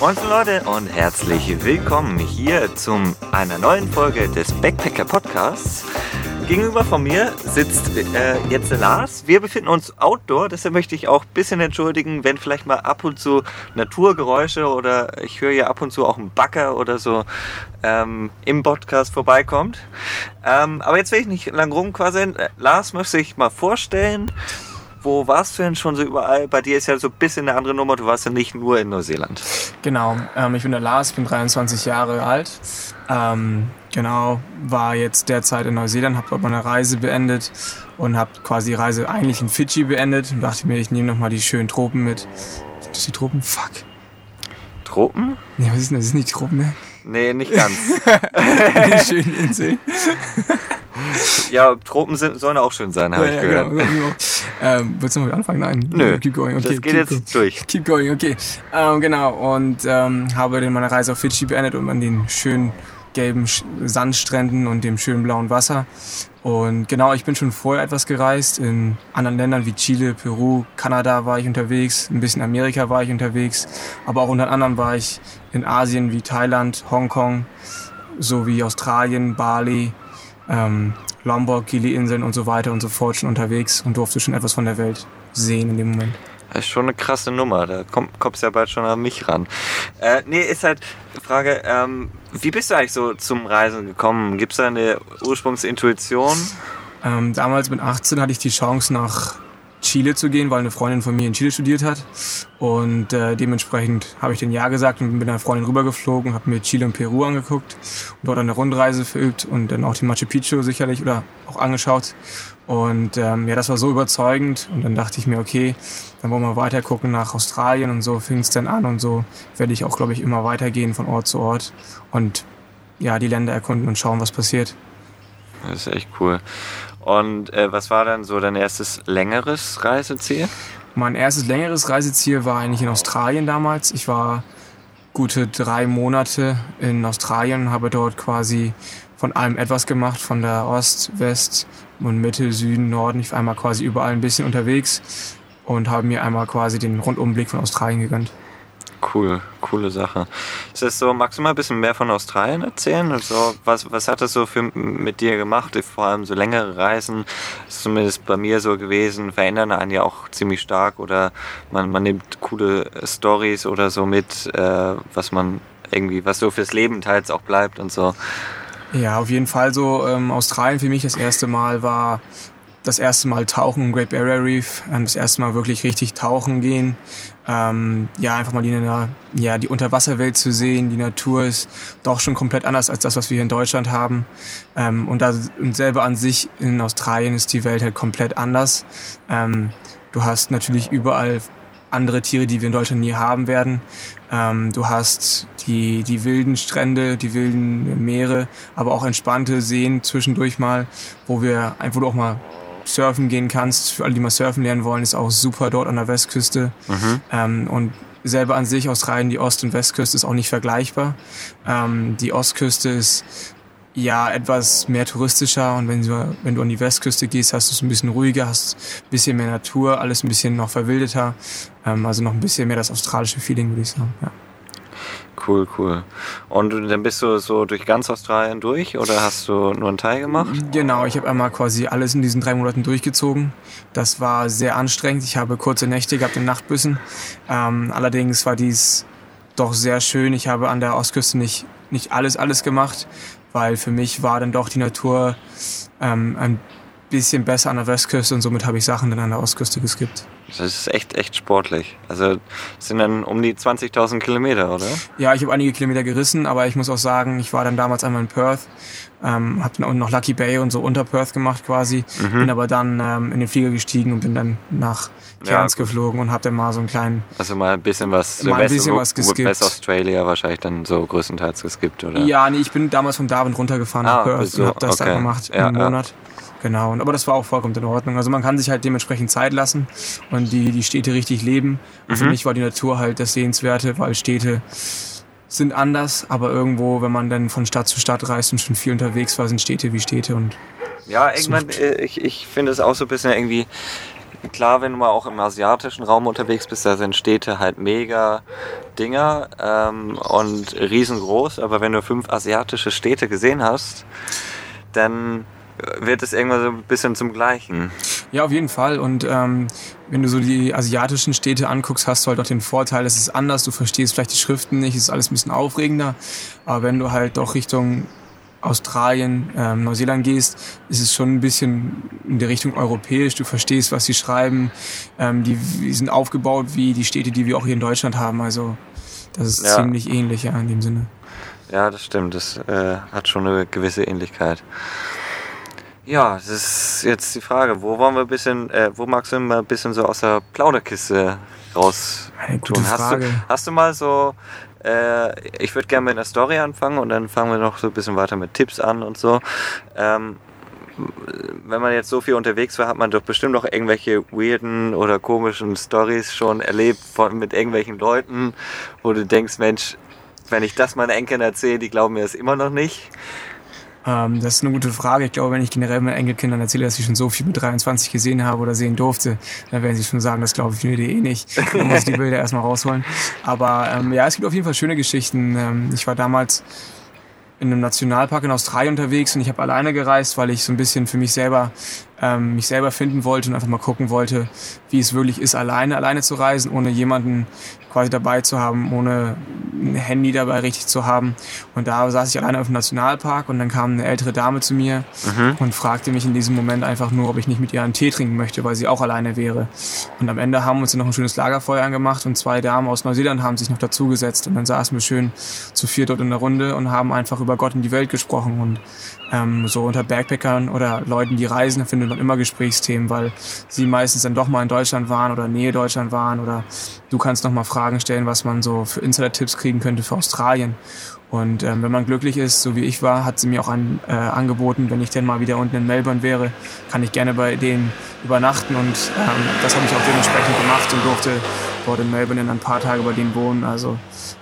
Moin Leute und herzlich willkommen hier zu einer neuen Folge des Backpacker Podcasts. Gegenüber von mir sitzt äh, jetzt Lars. Wir befinden uns outdoor, deshalb möchte ich auch ein bisschen entschuldigen, wenn vielleicht mal ab und zu Naturgeräusche oder ich höre ja ab und zu auch einen Backer oder so ähm, im Podcast vorbeikommt. Ähm, aber jetzt will ich nicht lang rumquasseln. Äh, Lars möchte sich mal vorstellen. Wo warst du denn schon so überall? Bei dir ist ja so ein bisschen eine andere Nummer. Du warst ja nicht nur in Neuseeland. Genau, ähm, ich bin der Lars, bin 23 Jahre alt. Ähm, genau, war jetzt derzeit in Neuseeland, habe dort meine Reise beendet und habe quasi die Reise eigentlich in Fidschi beendet und dachte mir, ich nehme nochmal die schönen Tropen mit. Sind das die Tropen? Fuck. Tropen? Nee, was ist denn das? Sind nicht Tropen, ne? Nee, nicht ganz. die schönen Inseln. ja, Tropen sind, sollen auch schön sein, habe Ja, ich ja, gehört. genau, genau. Ähm, willst du noch anfangen? Nein. Nö, Keep going. Okay, das geht jetzt going. durch. Keep going, okay. Ähm, genau, und ähm, habe dann meine Reise auf Fidschi beendet und an den schönen gelben Sandstränden und dem schönen blauen Wasser. Und genau, ich bin schon vorher etwas gereist. In anderen Ländern wie Chile, Peru, Kanada war ich unterwegs, ein bisschen Amerika war ich unterwegs. Aber auch unter anderem war ich in Asien wie Thailand, Hongkong, sowie Australien, Bali, ähm, Lombok, Gili-Inseln und so weiter und so fort schon unterwegs und durfte schon etwas von der Welt sehen in dem Moment. Das ist schon eine krasse Nummer. Da komm, kommst ja bald schon an mich ran. Äh, nee, ist halt die Frage, ähm, wie bist du eigentlich so zum Reisen gekommen? Gibt es da eine Ursprungsintuition? Ähm, damals mit 18 hatte ich die Chance nach Chile zu gehen, weil eine Freundin von mir in Chile studiert hat. Und äh, dementsprechend habe ich den Ja gesagt und bin mit einer Freundin rübergeflogen, habe mir Chile und Peru angeguckt und dort eine Rundreise verübt und dann auch die Machu Picchu sicherlich oder auch angeschaut. Und ähm, ja, das war so überzeugend und dann dachte ich mir, okay, dann wollen wir weiter gucken nach Australien und so fing es dann an und so werde ich auch, glaube ich, immer weitergehen von Ort zu Ort und ja, die Länder erkunden und schauen, was passiert. Das ist echt cool. Und äh, was war dann so dein erstes längeres Reiseziel? Mein erstes längeres Reiseziel war eigentlich in Australien damals. Ich war gute drei Monate in Australien habe dort quasi von allem etwas gemacht, von der Ost, West und Mitte, Süden, Norden. Ich war einmal quasi überall ein bisschen unterwegs und habe mir einmal quasi den Rundumblick von Australien gegönnt. Cool, coole Sache. Ist das so, magst du mal ein bisschen mehr von Australien erzählen? Also, was, was hat das so für, mit dir gemacht? Vor allem so längere Reisen, ist zumindest bei mir so gewesen, verändern einen ja auch ziemlich stark oder man, man nimmt coole Stories oder so mit, äh, was man irgendwie, was so fürs Leben teils auch bleibt und so. Ja, auf jeden Fall so. Ähm, Australien für mich das erste Mal war das erste Mal tauchen im Great Barrier Reef, ähm, das erste Mal wirklich richtig tauchen gehen. Ähm, ja, einfach mal die, ja, die Unterwasserwelt zu sehen. Die Natur ist doch schon komplett anders als das, was wir hier in Deutschland haben. Ähm, und, da, und selber an sich in Australien ist die Welt halt komplett anders. Ähm, du hast natürlich überall andere Tiere, die wir in Deutschland nie haben werden. Ähm, du hast die, die wilden Strände, die wilden Meere, aber auch entspannte Seen zwischendurch mal, wo wir du auch mal surfen gehen kannst. Für alle, die mal surfen lernen wollen, ist auch super dort an der Westküste. Mhm. Ähm, und selber an sich Australien, die Ost- und Westküste ist auch nicht vergleichbar. Ähm, die Ostküste ist ja etwas mehr touristischer und wenn du, wenn du an die Westküste gehst, hast du es ein bisschen ruhiger, hast ein bisschen mehr Natur, alles ein bisschen noch verwildeter. Ähm, also noch ein bisschen mehr das australische Feeling, würde ich sagen. Ja. Cool, cool. Und dann bist du so durch ganz Australien durch oder hast du nur einen Teil gemacht? Genau, ich habe einmal quasi alles in diesen drei Monaten durchgezogen. Das war sehr anstrengend. Ich habe kurze Nächte gehabt in Nachtbüssen. Ähm, allerdings war dies doch sehr schön. Ich habe an der Ostküste nicht, nicht alles, alles gemacht, weil für mich war dann doch die Natur ähm, ein bisschen besser an der Westküste und somit habe ich Sachen dann an der Ostküste geskippt. Das ist echt, echt sportlich. Also sind dann um die 20.000 Kilometer, oder? Ja, ich habe einige Kilometer gerissen, aber ich muss auch sagen, ich war dann damals einmal in Perth, ähm, habe dann unten noch Lucky Bay und so unter Perth gemacht quasi, Mhm. bin aber dann ähm, in den Flieger gestiegen und bin dann nach Ja, Cairns gut. geflogen und habe dann mal so einen kleinen, Also mal ein bisschen was. Mal ein bisschen was West geskippt. Australia wahrscheinlich dann so größtenteils geskippt, oder? ja, nee, ich bin damals von Darwin runtergefahren nach Ah, Perth so, und habe das okay. dann gemacht Ja, einen ja. Genau, und, aber das war auch vollkommen in Ordnung. Also man kann sich halt dementsprechend Zeit lassen und die, die Städte richtig leben. Und für Mhm. mich war die Natur halt das Sehenswerte, weil Städte sind anders, aber irgendwo, wenn man dann von Stadt zu Stadt reist und schon viel unterwegs war, sind Städte wie Städte und Ja, irgendwann, äh, ich, ich finde es auch so ein bisschen irgendwie, klar, wenn du mal auch im asiatischen Raum unterwegs bist, da sind Städte halt mega Dinger ähm, und riesengroß. Aber wenn du fünf asiatische Städte gesehen hast, dann wird es irgendwann so ein bisschen zum Gleichen. Ja, auf jeden Fall. Und ähm, wenn du so die asiatischen Städte anguckst, hast du halt auch den Vorteil, es ist anders, du verstehst vielleicht die Schriften nicht, es ist alles ein bisschen aufregender. Aber wenn du halt doch Richtung Australien, ähm, Neuseeland gehst, ist es schon ein bisschen in der Richtung europäisch. Du verstehst, was sie schreiben. Ähm, die, die sind aufgebaut wie die Städte, die wir auch hier in Deutschland haben. Also das ist ja. ziemlich ähnlich ja, in dem Sinne. Ja, das stimmt. Das äh, hat schon eine gewisse Ähnlichkeit. Ja, das ist jetzt die Frage, wo wollen wir ein bisschen, äh, wo magst du mal ein bisschen so aus der Plauderkiste raus tun? Hast du, hast du mal so, äh, ich würde gerne mit einer Story anfangen und dann fangen wir noch so ein bisschen weiter mit Tipps an und so. Ähm, wenn man jetzt so viel unterwegs war, hat man doch bestimmt noch irgendwelche weirden oder komischen Stories schon erlebt von, mit irgendwelchen Leuten, wo du denkst, Mensch, wenn ich das meinen Enkeln erzähle, die glauben mir das immer noch nicht. Ähm, das ist eine gute Frage. Ich glaube, wenn ich generell meinen Enkelkindern erzähle, dass ich schon so viel mit 23 gesehen habe oder sehen durfte, dann werden sie schon sagen, das glaube ich mir eh nicht. Dann muss die Bilder erstmal rausholen. Aber ähm, ja, es gibt auf jeden Fall schöne Geschichten. Ähm, ich war damals in einem Nationalpark in Australien unterwegs und ich habe alleine gereist, weil ich so ein bisschen für mich selber ähm, mich selber finden wollte und einfach mal gucken wollte, wie es wirklich ist, alleine alleine zu reisen, ohne jemanden quasi dabei zu haben, ohne ein Handy dabei richtig zu haben. Und da saß ich alleine auf dem Nationalpark und dann kam eine ältere Dame zu mir mhm. und fragte mich in diesem Moment einfach nur, ob ich nicht mit ihr einen Tee trinken möchte, weil sie auch alleine wäre. Und am Ende haben wir uns dann noch ein schönes Lagerfeuer angemacht und zwei Damen aus Neuseeland haben sich noch dazugesetzt und dann saßen wir schön zu vier dort in der Runde und haben einfach über Gott und die Welt gesprochen und ähm, so unter Backpackern oder Leuten, die reisen, findet man immer Gesprächsthemen, weil sie meistens dann doch mal in Deutschland waren oder Nähe Deutschland waren oder du kannst noch mal Fragen stellen, was man so für Insider-Tipps kriegen könnte für Australien. Und ähm, wenn man glücklich ist, so wie ich war, hat sie mir auch an, äh, angeboten, wenn ich denn mal wieder unten in Melbourne wäre, kann ich gerne bei denen übernachten. Und ähm, das habe ich auch dementsprechend gemacht und durfte dort in Melbourne in ein paar Tage bei denen wohnen. Also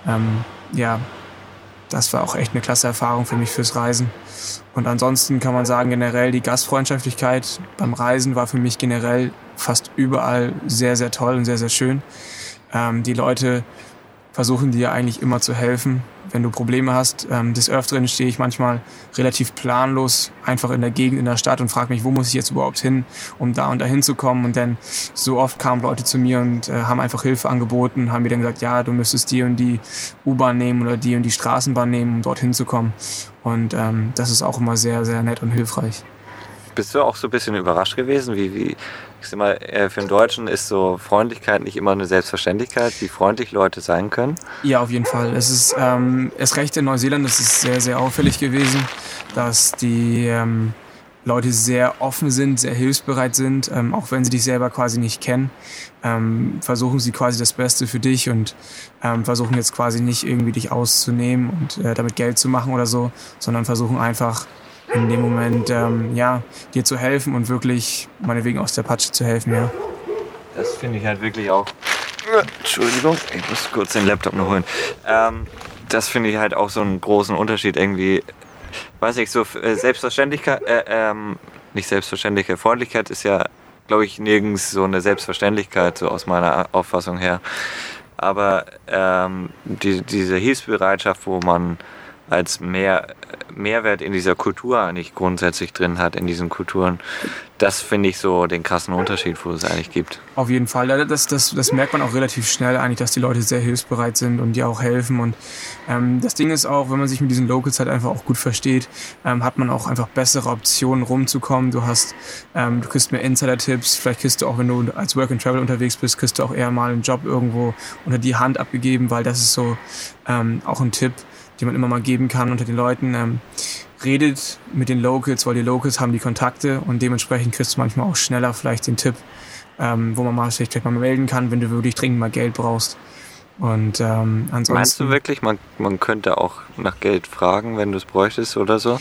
ähm, ja, das war auch echt eine klasse Erfahrung für mich fürs Reisen. Und ansonsten kann man sagen, generell die Gastfreundschaftlichkeit beim Reisen war für mich generell fast überall sehr, sehr toll und sehr, sehr schön. Ähm, die Leute versuchen dir eigentlich immer zu helfen, wenn du Probleme hast. Ähm, des Öfteren stehe ich manchmal relativ planlos einfach in der Gegend, in der Stadt und frage mich, wo muss ich jetzt überhaupt hin, um da und dahin zu kommen. Und dann so oft kamen Leute zu mir und äh, haben einfach Hilfe angeboten, haben mir dann gesagt, ja, du müsstest die und die U-Bahn nehmen oder die und die Straßenbahn nehmen, um dorthin zu kommen. Und ähm, das ist auch immer sehr, sehr nett und hilfreich. Bist du auch so ein bisschen überrascht gewesen, wie, wie ich sag mal, äh, für einen Deutschen ist so Freundlichkeit nicht immer eine Selbstverständlichkeit, wie freundlich Leute sein können? Ja, auf jeden Fall. Es ist ähm, erst recht in Neuseeland, es ist sehr, sehr auffällig gewesen, dass die ähm, Leute sehr offen sind, sehr hilfsbereit sind, ähm, auch wenn sie dich selber quasi nicht kennen, ähm, versuchen sie quasi das Beste für dich und ähm, versuchen jetzt quasi nicht irgendwie dich auszunehmen und äh, damit Geld zu machen oder so, sondern versuchen einfach in dem Moment ähm, ja, dir zu helfen und wirklich meinetwegen aus der Patsche zu helfen, ja. Das finde ich halt wirklich auch. Entschuldigung, ich muss kurz den Laptop noch holen. Ähm, das finde ich halt auch so einen großen Unterschied irgendwie. Weiß ich, so äh, Selbstverständlichkeit, äh, ähm, nicht Selbstverständlichkeit, Freundlichkeit ist ja, glaube ich, nirgends so eine Selbstverständlichkeit, so aus meiner Auffassung her. Aber ähm, die, diese Hilfsbereitschaft, wo man als mehr, Mehrwert in dieser Kultur eigentlich grundsätzlich drin hat, in diesen Kulturen. Das finde ich so den krassen Unterschied, wo es eigentlich gibt. Auf jeden Fall. Das, das, das merkt man auch relativ schnell eigentlich, dass die Leute sehr hilfsbereit sind und dir auch helfen. Und ähm, das Ding ist auch, wenn man sich mit diesen Locals halt einfach auch gut versteht, ähm, hat man auch einfach bessere Optionen rumzukommen. Du hast, ähm, du kriegst mehr Insider-Tipps. Vielleicht kriegst du auch, wenn du als Work and Travel unterwegs bist, kriegst du auch eher mal einen Job irgendwo unter die Hand abgegeben, weil das ist so ähm, auch ein Tipp die man immer mal geben kann unter den Leuten. Ähm, redet mit den Locals, weil die Locals haben die Kontakte und dementsprechend kriegst du manchmal auch schneller vielleicht den Tipp, ähm, wo man mal sich vielleicht mal melden kann, wenn du wirklich dringend mal Geld brauchst. Und ähm, ansonsten. Meinst du wirklich, man, man könnte auch nach Geld fragen, wenn du es bräuchtest oder so?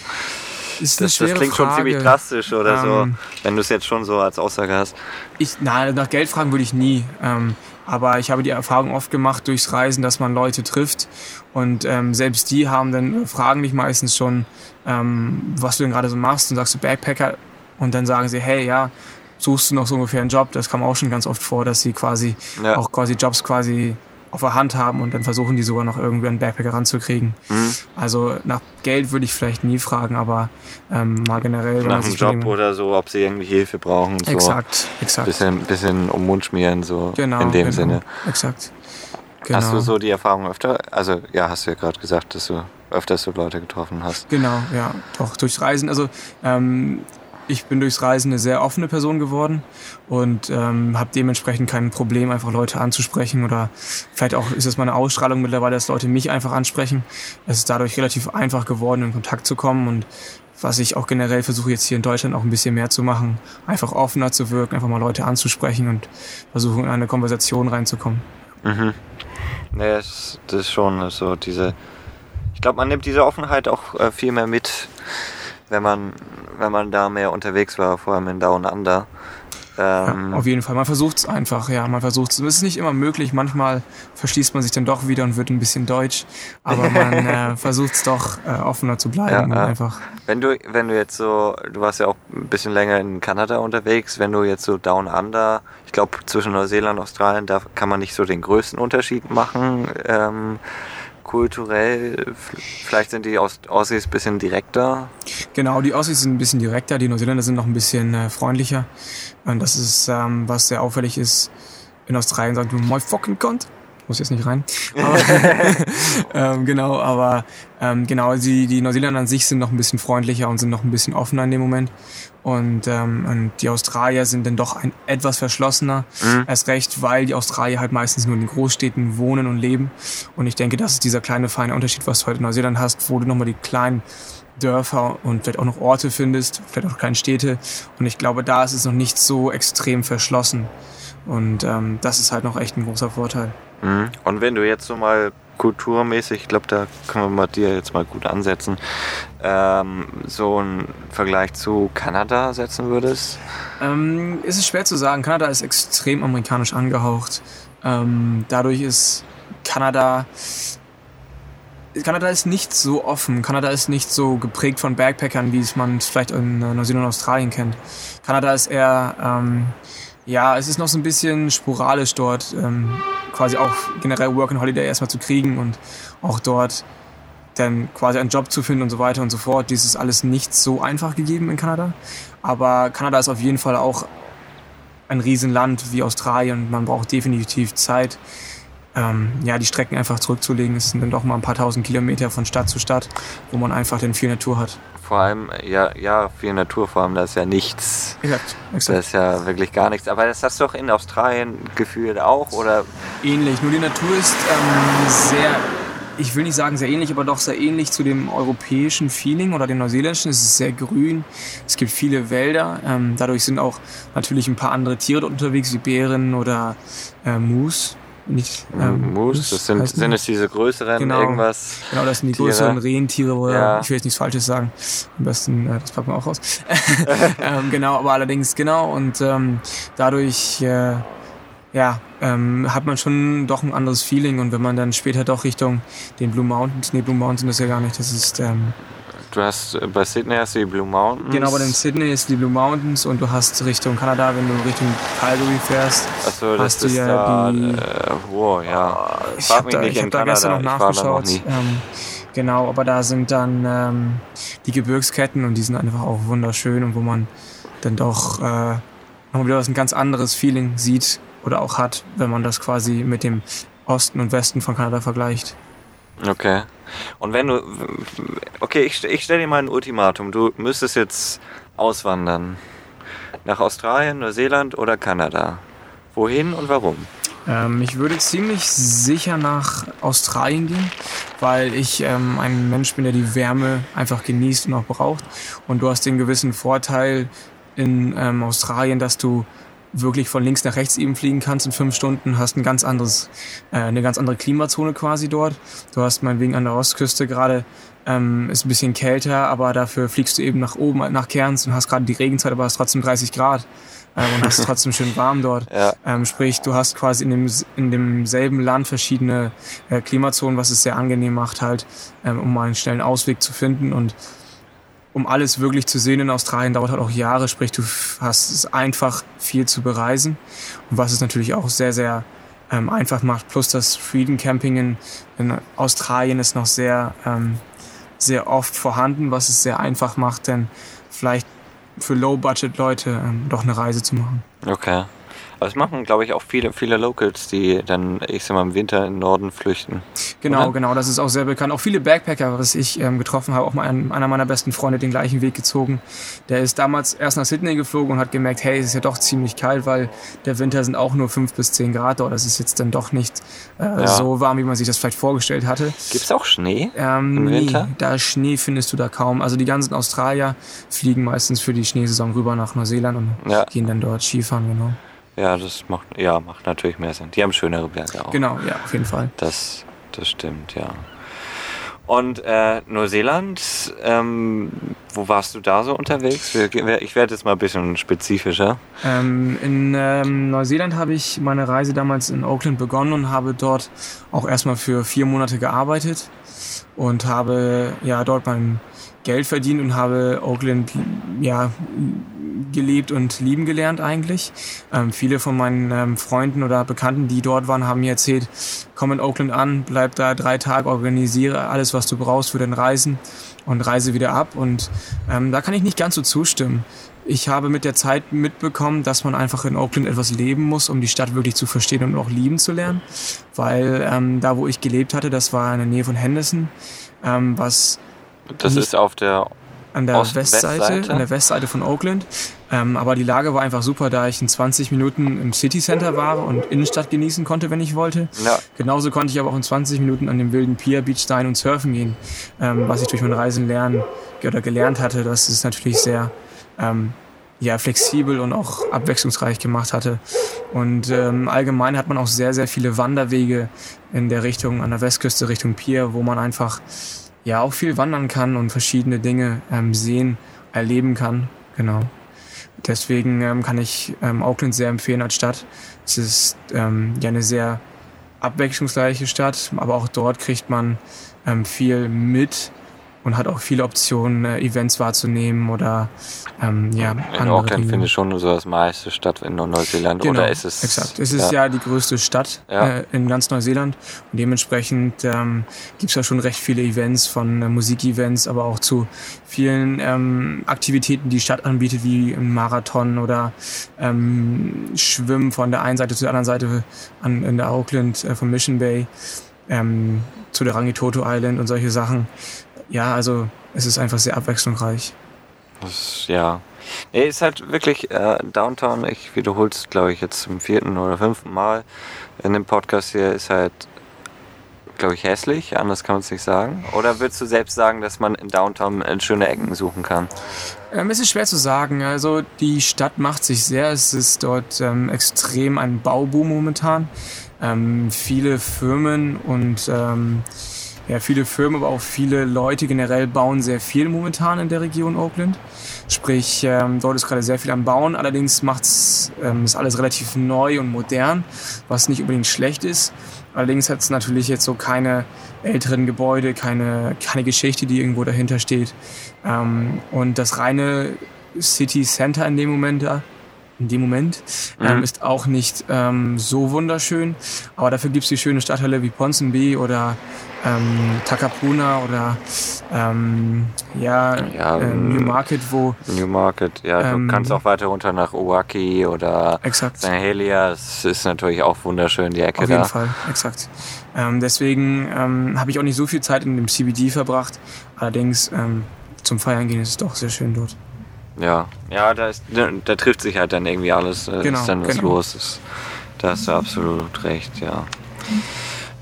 Ist das, das klingt Frage. schon ziemlich drastisch oder ähm, so, wenn du es jetzt schon so als Aussage hast. Ich, nein, nach Geld fragen würde ich nie. Ähm, aber ich habe die Erfahrung oft gemacht durchs Reisen, dass man Leute trifft und ähm, selbst die haben dann äh, fragen dich meistens schon, ähm, was du denn gerade so machst und sagst du Backpacker und dann sagen sie, hey, ja, suchst du noch so ungefähr einen Job. Das kam auch schon ganz oft vor, dass sie quasi Ja. auch quasi Jobs quasi auf der Hand haben und dann versuchen die sogar noch irgendwie einen Backpacker ranzukriegen. Mhm. Also nach Geld würde ich vielleicht nie fragen, aber ähm, mal generell. Nach einem sich Job oder so, ob sie irgendwie Hilfe brauchen. So. Exakt, exakt. Bisschen, bisschen um Mund schmieren, so Genau, in dem genau, Sinne. Exakt. Genau. Hast du so die Erfahrung öfter? Also, ja, hast du ja gerade gesagt, dass du öfters so Leute getroffen hast. Genau, ja, doch durchs Reisen. Also ähm, ich bin durchs Reisen eine sehr offene Person geworden und ähm, habe dementsprechend kein Problem, einfach Leute anzusprechen oder vielleicht auch ist es meine Ausstrahlung mittlerweile, dass Leute mich einfach ansprechen. Es ist dadurch relativ einfach geworden, in Kontakt zu kommen und was ich auch generell versuche jetzt hier in Deutschland auch ein bisschen mehr zu machen, einfach offener zu wirken, einfach mal Leute anzusprechen und versuchen in eine Konversation reinzukommen. Mhm. Das, das ist schon so diese. Ich glaube, man nimmt diese Offenheit auch äh, viel mehr mit, wenn man, wenn man da mehr unterwegs war, vor allem in Down Under. Ähm, Ja, auf jeden Fall. Man versucht es einfach, ja, man versucht es. Es ist nicht immer möglich. Manchmal verschließt man sich dann doch wieder und wird ein bisschen deutsch. Aber man äh, versucht es doch, äh, offener zu bleiben. Ja, ja. einfach. Wenn du, wenn du jetzt so, du warst ja auch ein bisschen länger in Kanada unterwegs, wenn du jetzt so Down Under, ich glaube zwischen Neuseeland und Australien, da kann man nicht so den größten Unterschied machen. Ähm, kulturell, vielleicht sind die Aus- Aussies ein bisschen direkter. Genau, die Aussies sind ein bisschen direkter, die Neuseeländer sind noch ein bisschen äh, freundlicher. Und das ist, ähm, was sehr auffällig ist. In Australien sagt man, my fucking cunt. Muss jetzt nicht rein. Aber, ähm, genau, aber ähm, genau, die, die Neuseeländer an sich sind noch ein bisschen freundlicher und sind noch ein bisschen offener in dem Moment. Und, ähm, und die Australier sind dann doch ein, etwas verschlossener. Mhm. Erst recht, weil die Australier halt meistens nur in den Großstädten wohnen und leben. Und ich denke, das ist dieser kleine feine Unterschied, was du heute in Neuseeland hast, wo du nochmal die kleinen Dörfer und vielleicht auch noch Orte findest, vielleicht auch kleine Städte. Und ich glaube, da ist es noch nicht so extrem verschlossen. Und ähm, das ist halt noch echt ein großer Vorteil. Mhm. Und wenn du jetzt so mal kulturmäßig, ich glaube, da können wir mal dir jetzt mal gut ansetzen, ähm, so einen Vergleich zu Kanada setzen würdest. Ähm, ist es schwer zu sagen. Kanada ist extrem amerikanisch angehaucht. Ähm, dadurch ist Kanada. Kanada ist nicht so offen. Kanada ist nicht so geprägt von Backpackern, wie es man vielleicht in äh, Neuseeland und Australien kennt. Kanada ist eher, ähm, ja, es ist noch so ein bisschen sporadisch dort, ähm, quasi auch generell Work and Holiday erstmal zu kriegen und auch dort dann quasi einen Job zu finden und so weiter und so fort. Dies ist alles nicht so einfach gegeben in Kanada. Aber Kanada ist auf jeden Fall auch ein Riesenland wie Australien. Man braucht definitiv Zeit, ähm, ja, die Strecken einfach zurückzulegen. Es sind dann doch mal ein paar tausend Kilometer von Stadt zu Stadt, wo man einfach dann viel Natur hat. Vor allem, ja, ja, viel Natur, vor allem, da ist ja nichts. Exakt, Das exakt. ist ja wirklich gar nichts. Aber das hast du doch in Australien gefühlt auch, oder? Ähnlich, nur die Natur ist ähm, sehr, ich will nicht sagen sehr ähnlich, aber doch sehr ähnlich zu dem europäischen Feeling oder dem neuseeländischen. Es ist sehr grün, es gibt viele Wälder. Ähm, dadurch sind auch natürlich ein paar andere Tiere unterwegs, wie Bären oder äh, Moose. Nicht, ähm, Moose, das sind, sind es diese größeren Genau. irgendwas? Genau, das sind die Tiere. größeren Rentiere, oder Ja. ich will jetzt nichts Falsches sagen. Am besten, äh, das packen wir auch raus. ähm, genau, aber allerdings, genau, und ähm, dadurch, äh, ja, ähm, hat man schon doch ein anderes Feeling und wenn man dann später doch Richtung den Blue Mountains, nee, Blue Mountains sind das ja gar nicht, das ist, ähm, Du hast äh, bei Sydney hast du die Blue Mountains. genau, bei dem Sydney ist die Blue Mountains und du hast Richtung Kanada, wenn du Richtung Calgary fährst. Das hast du ja da. die- Äh, wow, ja. Ich Frag habe da, ich hab da gestern noch ich nachgeschaut. Ähm, genau, aber da sind dann ähm, die Gebirgsketten und die sind einfach auch wunderschön und wo man dann doch äh, nochmal wieder was ein ganz anderes Feeling sieht oder auch hat, wenn man das quasi mit dem Osten und Westen von Kanada vergleicht. Okay. Und wenn du. Okay, ich, ich stelle dir mal ein Ultimatum. Du müsstest jetzt auswandern. Nach Australien, Neuseeland oder Kanada. Wohin und warum? Ähm, ich würde ziemlich sicher nach Australien gehen, weil ich ähm, ein Mensch bin, der die Wärme einfach genießt und auch braucht. Und du hast den gewissen Vorteil in ähm, Australien, dass du wirklich von links nach rechts eben fliegen kannst in fünf Stunden, hast ein ganz anderes, äh, eine ganz andere Klimazone quasi dort. Du hast meinetwegen an der Ostküste gerade ähm, ist ein bisschen kälter, aber dafür fliegst du eben nach oben, nach Cairns und hast gerade die Regenzeit, aber hast trotzdem 30 Grad ähm, und hast trotzdem schön warm dort. Ja. Ähm, sprich, du hast quasi in, dem, in demselben Land verschiedene äh, Klimazonen, was es sehr angenehm macht, halt, ähm, um mal einen schnellen Ausweg zu finden. Und um alles wirklich zu sehen in Australien, dauert halt auch Jahre, sprich du hast es einfach viel zu bereisen. Und was es natürlich auch sehr, sehr ähm, einfach macht, plus das Freedom Camping in, in Australien ist noch sehr, ähm, sehr oft vorhanden, was es sehr einfach macht, denn vielleicht für Low-Budget-Leute ähm, doch eine Reise zu machen. Okay. Aber es machen, glaube ich, auch viele, viele Locals, die dann, ich sag mal, im Winter in den Norden flüchten. Genau, Oder? genau, das ist auch sehr bekannt. Auch viele Backpacker, was ich ähm, getroffen habe, auch mal ein, einer meiner besten Freunde den gleichen Weg gezogen. Der ist damals erst nach Sydney geflogen und hat gemerkt, hey, es ist ja doch ziemlich kalt, weil der Winter sind auch nur fünf bis zehn Grad dort. Das ist jetzt dann doch nicht äh, Ja. so warm, wie man sich das vielleicht vorgestellt hatte. Gibt es auch Schnee? Ähm, Im nee, Winter? da Schnee findest du da kaum. Also die ganzen Australier fliegen meistens für die Schneesaison rüber nach Neuseeland und Ja. gehen dann dort Skifahren, genau. Ja, das macht, ja, macht natürlich mehr Sinn. Die haben schönere Berge auch. Genau, ja, auf jeden Fall. Das, das stimmt, ja. Und äh, Neuseeland, ähm, wo warst du da so unterwegs? Ich werde jetzt mal ein bisschen spezifischer. Ähm, in ähm, Neuseeland habe ich meine Reise damals in Auckland begonnen und habe dort auch erstmal für vier Monate gearbeitet und habe ja dort mein Geld verdient und habe Auckland ja gelebt und lieben gelernt eigentlich. Ähm, viele von meinen ähm, Freunden oder Bekannten, die dort waren, haben mir erzählt, komm in Auckland an, bleib da drei Tage, organisiere alles, was du brauchst für dein Reisen und reise wieder ab. Und ähm, da kann ich nicht ganz so zustimmen. Ich habe mit der Zeit mitbekommen, dass man einfach in Auckland etwas leben muss, um die Stadt wirklich zu verstehen und auch lieben zu lernen. Weil ähm, da, wo ich gelebt hatte, das war in der Nähe von Henderson, ähm, was Das ist auf der. an der Ost- Westseite, Westseite? an der Westseite von Oakland. Ähm, aber die Lage war einfach super, da ich in 20 Minuten im City Center war und Innenstadt genießen konnte, wenn ich wollte. Ja, Genauso konnte ich aber auch in 20 Minuten an dem wilden Pier Beach sein und surfen gehen, ähm, was ich durch mein Reisen lernen oder gelernt hatte. Das ist natürlich sehr ähm, ja, flexibel und auch abwechslungsreich gemacht hatte. Und ähm, allgemein hat man auch sehr, sehr viele Wanderwege in der Richtung, an der Westküste Richtung Pier, wo man einfach ja auch viel wandern kann und verschiedene Dinge ähm, sehen, erleben kann. Genau. Deswegen ähm, kann ich ähm, Auckland sehr empfehlen als Stadt. Es ist ähm, ja eine sehr abwechslungsreiche Stadt, aber auch dort kriegt man ähm, viel mit und hat auch viele Optionen, äh, Events wahrzunehmen oder ähm, ja, in Auckland Dinge. finde ich schon so das meiste statt in Neuseeland. Genau, Oder ist es. Exakt. Es ist ja, die größte Stadt Ja. äh, in ganz Neuseeland und dementsprechend ähm, gibt es ja schon recht viele Events von äh, Musikevents, aber auch zu vielen ähm, Aktivitäten, die die Stadt anbietet, wie ein Marathon oder ähm, Schwimmen von der einen Seite zur anderen Seite an, in der Auckland äh, von Mission Bay ähm, zu der Rangitoto Island und solche Sachen. Ja, also es ist einfach sehr abwechslungsreich. Das, ja. Nee, ist halt wirklich äh, Downtown, ich wiederhole es, glaube ich, jetzt zum vierten oder fünften Mal in dem Podcast hier, ist halt, glaube ich, hässlich, anders kann man es nicht sagen. Oder würdest du selbst sagen, dass man in Downtown äh, schöne Ecken suchen kann? Ähm, es ist schwer zu sagen. Also die Stadt macht sich sehr. Es ist dort ähm, extrem ein Bauboom momentan. Ähm, viele Firmen und ähm, ja, viele Firmen, aber auch viele Leute generell bauen sehr viel momentan in der Region Oakland. Sprich, ähm, dort ist gerade sehr viel am Bauen. Allerdings macht's, ähm, ist alles relativ neu und modern, was nicht unbedingt schlecht ist. Allerdings hat es natürlich jetzt so keine älteren Gebäude, keine, keine Geschichte, die irgendwo dahinter steht. Ähm, und das reine City Center in dem Moment da, in dem Moment, ähm, Mhm. ist auch nicht ähm, so wunderschön. Aber dafür gibt es die schöne Stadtteile wie Ponsonby oder ähm, Takapuna oder ähm, ja, Ja, ähm, ähm, Newmarket, wo Newmarket, ja, Ähm, du kannst auch weiter runter nach Owaki oder exakt St. Helias, ist natürlich auch wunderschön, die Ecke Auf da. jeden Fall, exakt. Ähm, deswegen ähm, habe ich auch nicht so viel Zeit in dem CBD verbracht. Allerdings ähm, zum Feiern gehen ist es doch sehr schön dort. Ja, ja, da, ist, da, da trifft sich halt dann irgendwie alles, da Genau, ist dann was genau. los. Ist, da hast du absolut recht, ja.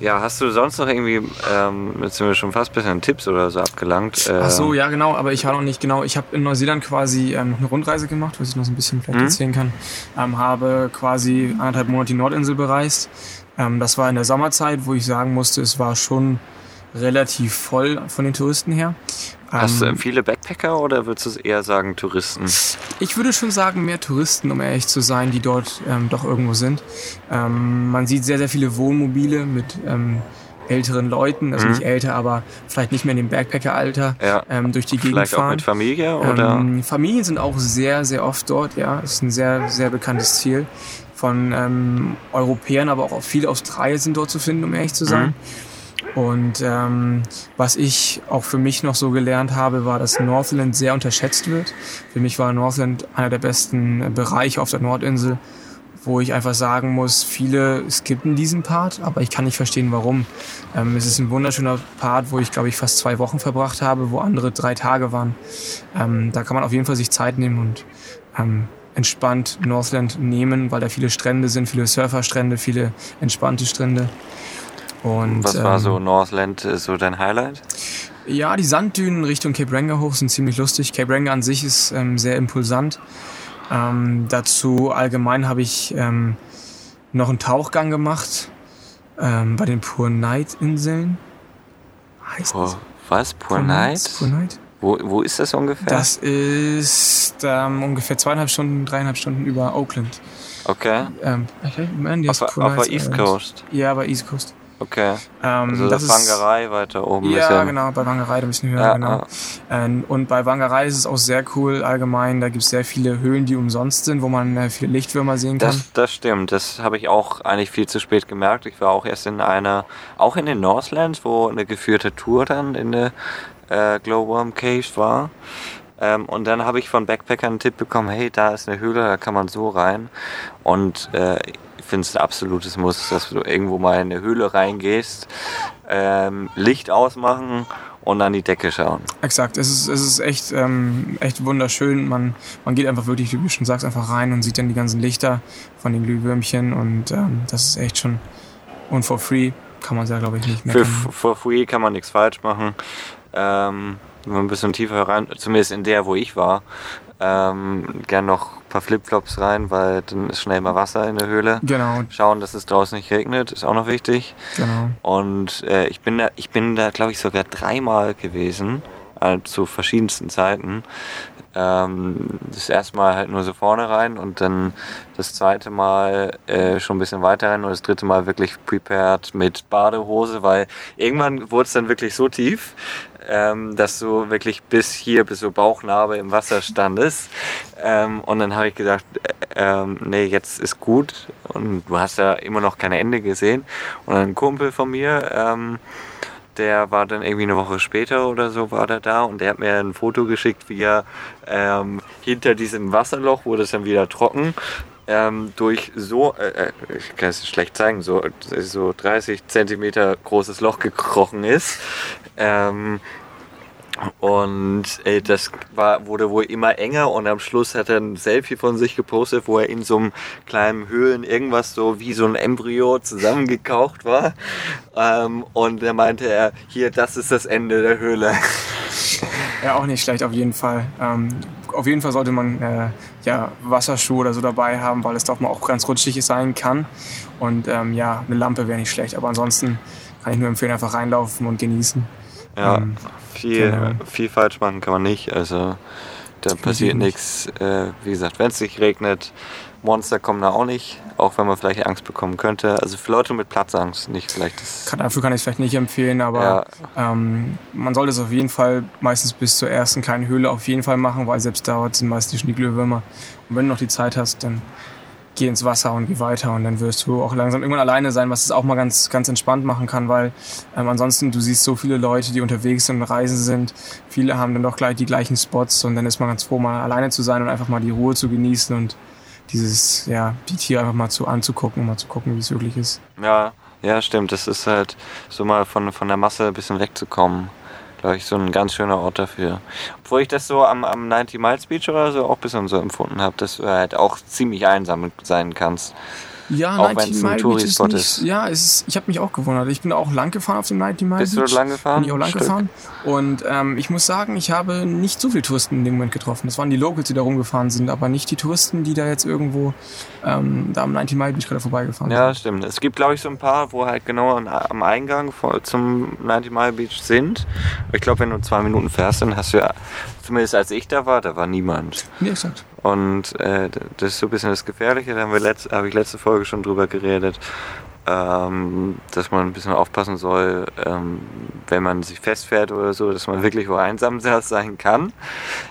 Ja, hast du sonst noch irgendwie, ähm, jetzt sind wir schon fast ein bisschen Tipps oder so abgelangt. Äh, Ach so, ja genau, aber ich war noch nicht genau. Ich habe in Neuseeland quasi ähm, noch eine Rundreise gemacht, was ich noch so ein bisschen vielleicht Mhm. erzählen kann. Ähm, habe quasi anderthalb Monate die Nordinsel bereist. Ähm, das war in der Sommerzeit, wo ich sagen musste, es war schon relativ voll von den Touristen her. Hast du Ähm, viele Backpacker oder würdest du eher sagen Touristen? Ich würde schon sagen, mehr Touristen, um ehrlich zu sein, die dort ähm, doch irgendwo sind. Ähm, man sieht sehr, sehr viele Wohnmobile mit ähm, älteren Leuten, also Mhm. nicht älter, aber vielleicht nicht mehr in dem Backpacker-Alter, Ja. ähm, durch die Gegend Vielleicht auch fahren. mit Familie oder? Ähm, Familien sind auch sehr, sehr oft dort, ja. Es ist ein sehr, sehr bekanntes Ziel von ähm, Europäern, aber auch viele Australier sind dort zu finden, um ehrlich zu sein. Und ähm, was ich auch für mich noch so gelernt habe, war, dass Northland sehr unterschätzt wird. Für mich war Northland einer der besten Bereiche auf der Nordinsel, wo ich einfach sagen muss, viele skippen diesen Part, aber ich kann nicht verstehen, warum. Ähm, es ist ein wunderschöner Part, wo ich, glaube ich, fast zwei Wochen verbracht habe, wo andere drei Tage waren. Ähm, da kann man auf jeden Fall sich Zeit nehmen und ähm, entspannt Northland nehmen, weil da viele Strände sind, viele Surferstrände, viele entspannte Strände. Und, Was war ähm, so Northland äh, so dein Highlight? ja, die Sanddünen Richtung Cape Ranga hoch sind ziemlich lustig. Cape Ranga an sich ist ähm, sehr impulsant. Ähm, dazu allgemein habe ich ähm, noch einen Tauchgang gemacht ähm, bei den Poor Night Inseln. Heißt Pur, das? was? Pur Night? Poor Night? Wo, wo ist das ungefähr? Das ist ähm, ungefähr zweieinhalb Stunden, dreieinhalb Stunden über Oakland. okay. Ähm, okay, man, die Auf, Poor der East. Coast. Ja, bei East Coast. Okay. Ähm, Also das das ist- Wangerei weiter oben. Ja, bisschen. genau, bei Wangerei ein bisschen höher, Ja, genau. Ähm, und bei Wangerei ist es auch sehr cool allgemein. Da gibt es sehr viele Höhlen, die umsonst sind, wo man äh, viele Lichtwürmer sehen kann. Das, das stimmt, das habe ich auch eigentlich viel zu spät gemerkt. Ich war auch erst in einer, auch in den Northlands, wo eine geführte Tour dann in der äh, Glowworm Cave war. Ähm, und dann habe ich von Backpackern einen Tipp bekommen, hey, da ist eine Höhle, da kann man so rein. Und äh, finde es ein absolutes Muss, dass du irgendwo mal in eine Höhle reingehst, ähm, Licht ausmachen und an die Decke schauen. Exakt, es ist, es ist echt, ähm, echt wunderschön. Man, man geht einfach wirklich, wie du schon sagst, einfach rein und sieht dann die ganzen Lichter von den Glühwürmchen und ähm, das ist echt schon. Und for free kann man es ja, glaube ich, nicht Für meckern. for free kann man nichts falsch machen. Ähm, wenn man ein bisschen tiefer rein, zumindest in der, wo ich war, ähm, gern noch ein paar Flipflops rein, weil dann ist schnell mal Wasser in der Höhle. Genau, Schauen, dass es draußen nicht regnet, ist auch noch wichtig. genau. Und äh, ich bin da, ich bin da, glaube ich, sogar dreimal gewesen, äh, zu verschiedensten Zeiten. Ähm, das erste Mal halt nur so vorne rein und dann das zweite Mal äh, schon ein bisschen weiter rein und das dritte Mal wirklich prepared mit Badehose, weil irgendwann wurde es dann wirklich so tief, ähm, dass du wirklich bis hier, bis so Bauchnarbe im Wasser standest. Ähm, und dann habe ich gedacht, äh, ähm, nee, jetzt ist gut. Und du hast ja immer noch keine Ende gesehen. Und ein Kumpel von mir, ähm, der war dann irgendwie eine Woche später oder so war der da und der hat mir ein Foto geschickt, wie er ähm, hinter diesem Wasserloch wurde es dann wieder trocken. Ähm, durch so, äh, äh, ich kann es schlecht zeigen, so, so 30 Zentimeter großes Loch gekrochen ist. Ähm, und äh, das war, wurde wohl immer enger und am Schluss hat er ein Selfie von sich gepostet, wo er in so einem kleinen Höhlen irgendwas so wie so ein Embryo zusammengekaucht war. Ähm, und da meinte er, hier, das ist das Ende der Höhle. Ja, auch nicht schlecht auf jeden Fall. Ähm, auf jeden Fall sollte man äh, ja, Wasserschuhe oder so dabei haben, weil es doch mal auch ganz rutschig sein kann. Und ähm, ja, eine Lampe wäre nicht schlecht. Aber ansonsten kann ich nur empfehlen, einfach reinlaufen und genießen. Ja, Ähm, viel, genau. viel falsch machen kann man nicht. Also da passiert nicht. nichts. Äh, wie gesagt, wenn es nicht regnet, Monster kommen da auch nicht, auch wenn man vielleicht Angst bekommen könnte. Also für Leute mit Platzangst nicht vielleicht das. Kann, dafür kann ich es vielleicht nicht empfehlen, aber ähm, man sollte es auf jeden Fall meistens bis zur ersten kleinen Höhle auf jeden Fall machen, weil selbst dort sind meistens die Glühwürmer. Und wenn du noch die Zeit hast, dann geh ins Wasser und geh weiter und dann wirst du auch langsam irgendwann alleine sein, was es auch mal ganz, ganz entspannt machen kann, weil ähm, ansonsten du siehst so viele Leute, die unterwegs sind und reisen sind. Viele haben dann doch gleich die gleichen Spots und dann ist man ganz froh, mal alleine zu sein und einfach mal die Ruhe zu genießen und dieses, ja, die Tiere einfach mal zu anzugucken mal zu gucken, wie es wirklich ist. Ja, ja, stimmt. Das ist halt so mal von, von der Masse ein bisschen wegzukommen. Glaube ich, so ein ganz schöner Ort dafür. Obwohl ich das so am, am 90 Miles Beach oder so auch ein bisschen so empfunden habe, dass du halt auch ziemlich einsam sein kannst. Ja, Auch 90 wenn's ein Mile Beach Touri-Spot nicht- ist. Ja, es ist, ich habe mich auch gewundert. Ich bin auch lang gefahren auf dem 90 Mile Bist du Beach. lang gefahren? Bin ich auch lang Stück? gefahren. Und ähm, ich muss sagen, ich habe nicht so viele Touristen in dem Moment getroffen. Das waren die Locals, die da rumgefahren sind, aber nicht die Touristen, die da jetzt irgendwo ähm, da am 90 Mile Beach gerade vorbeigefahren Ja, sind. stimmt. Es gibt, glaube ich, so ein paar, wo halt genau an, am Eingang vor, zum 90 Mile Beach sind. Ich glaube, wenn du zwei Minuten fährst, dann hast du ja, zumindest als ich da war, da war niemand. Nee, exakt. Und äh, das ist so ein bisschen das Gefährliche, da haben wir letzt, habe ich letzte Folge schon drüber geredet. ähm, dass man ein bisschen aufpassen soll, ähm, wenn man sich festfährt oder so, dass man wirklich wo einsam sein kann.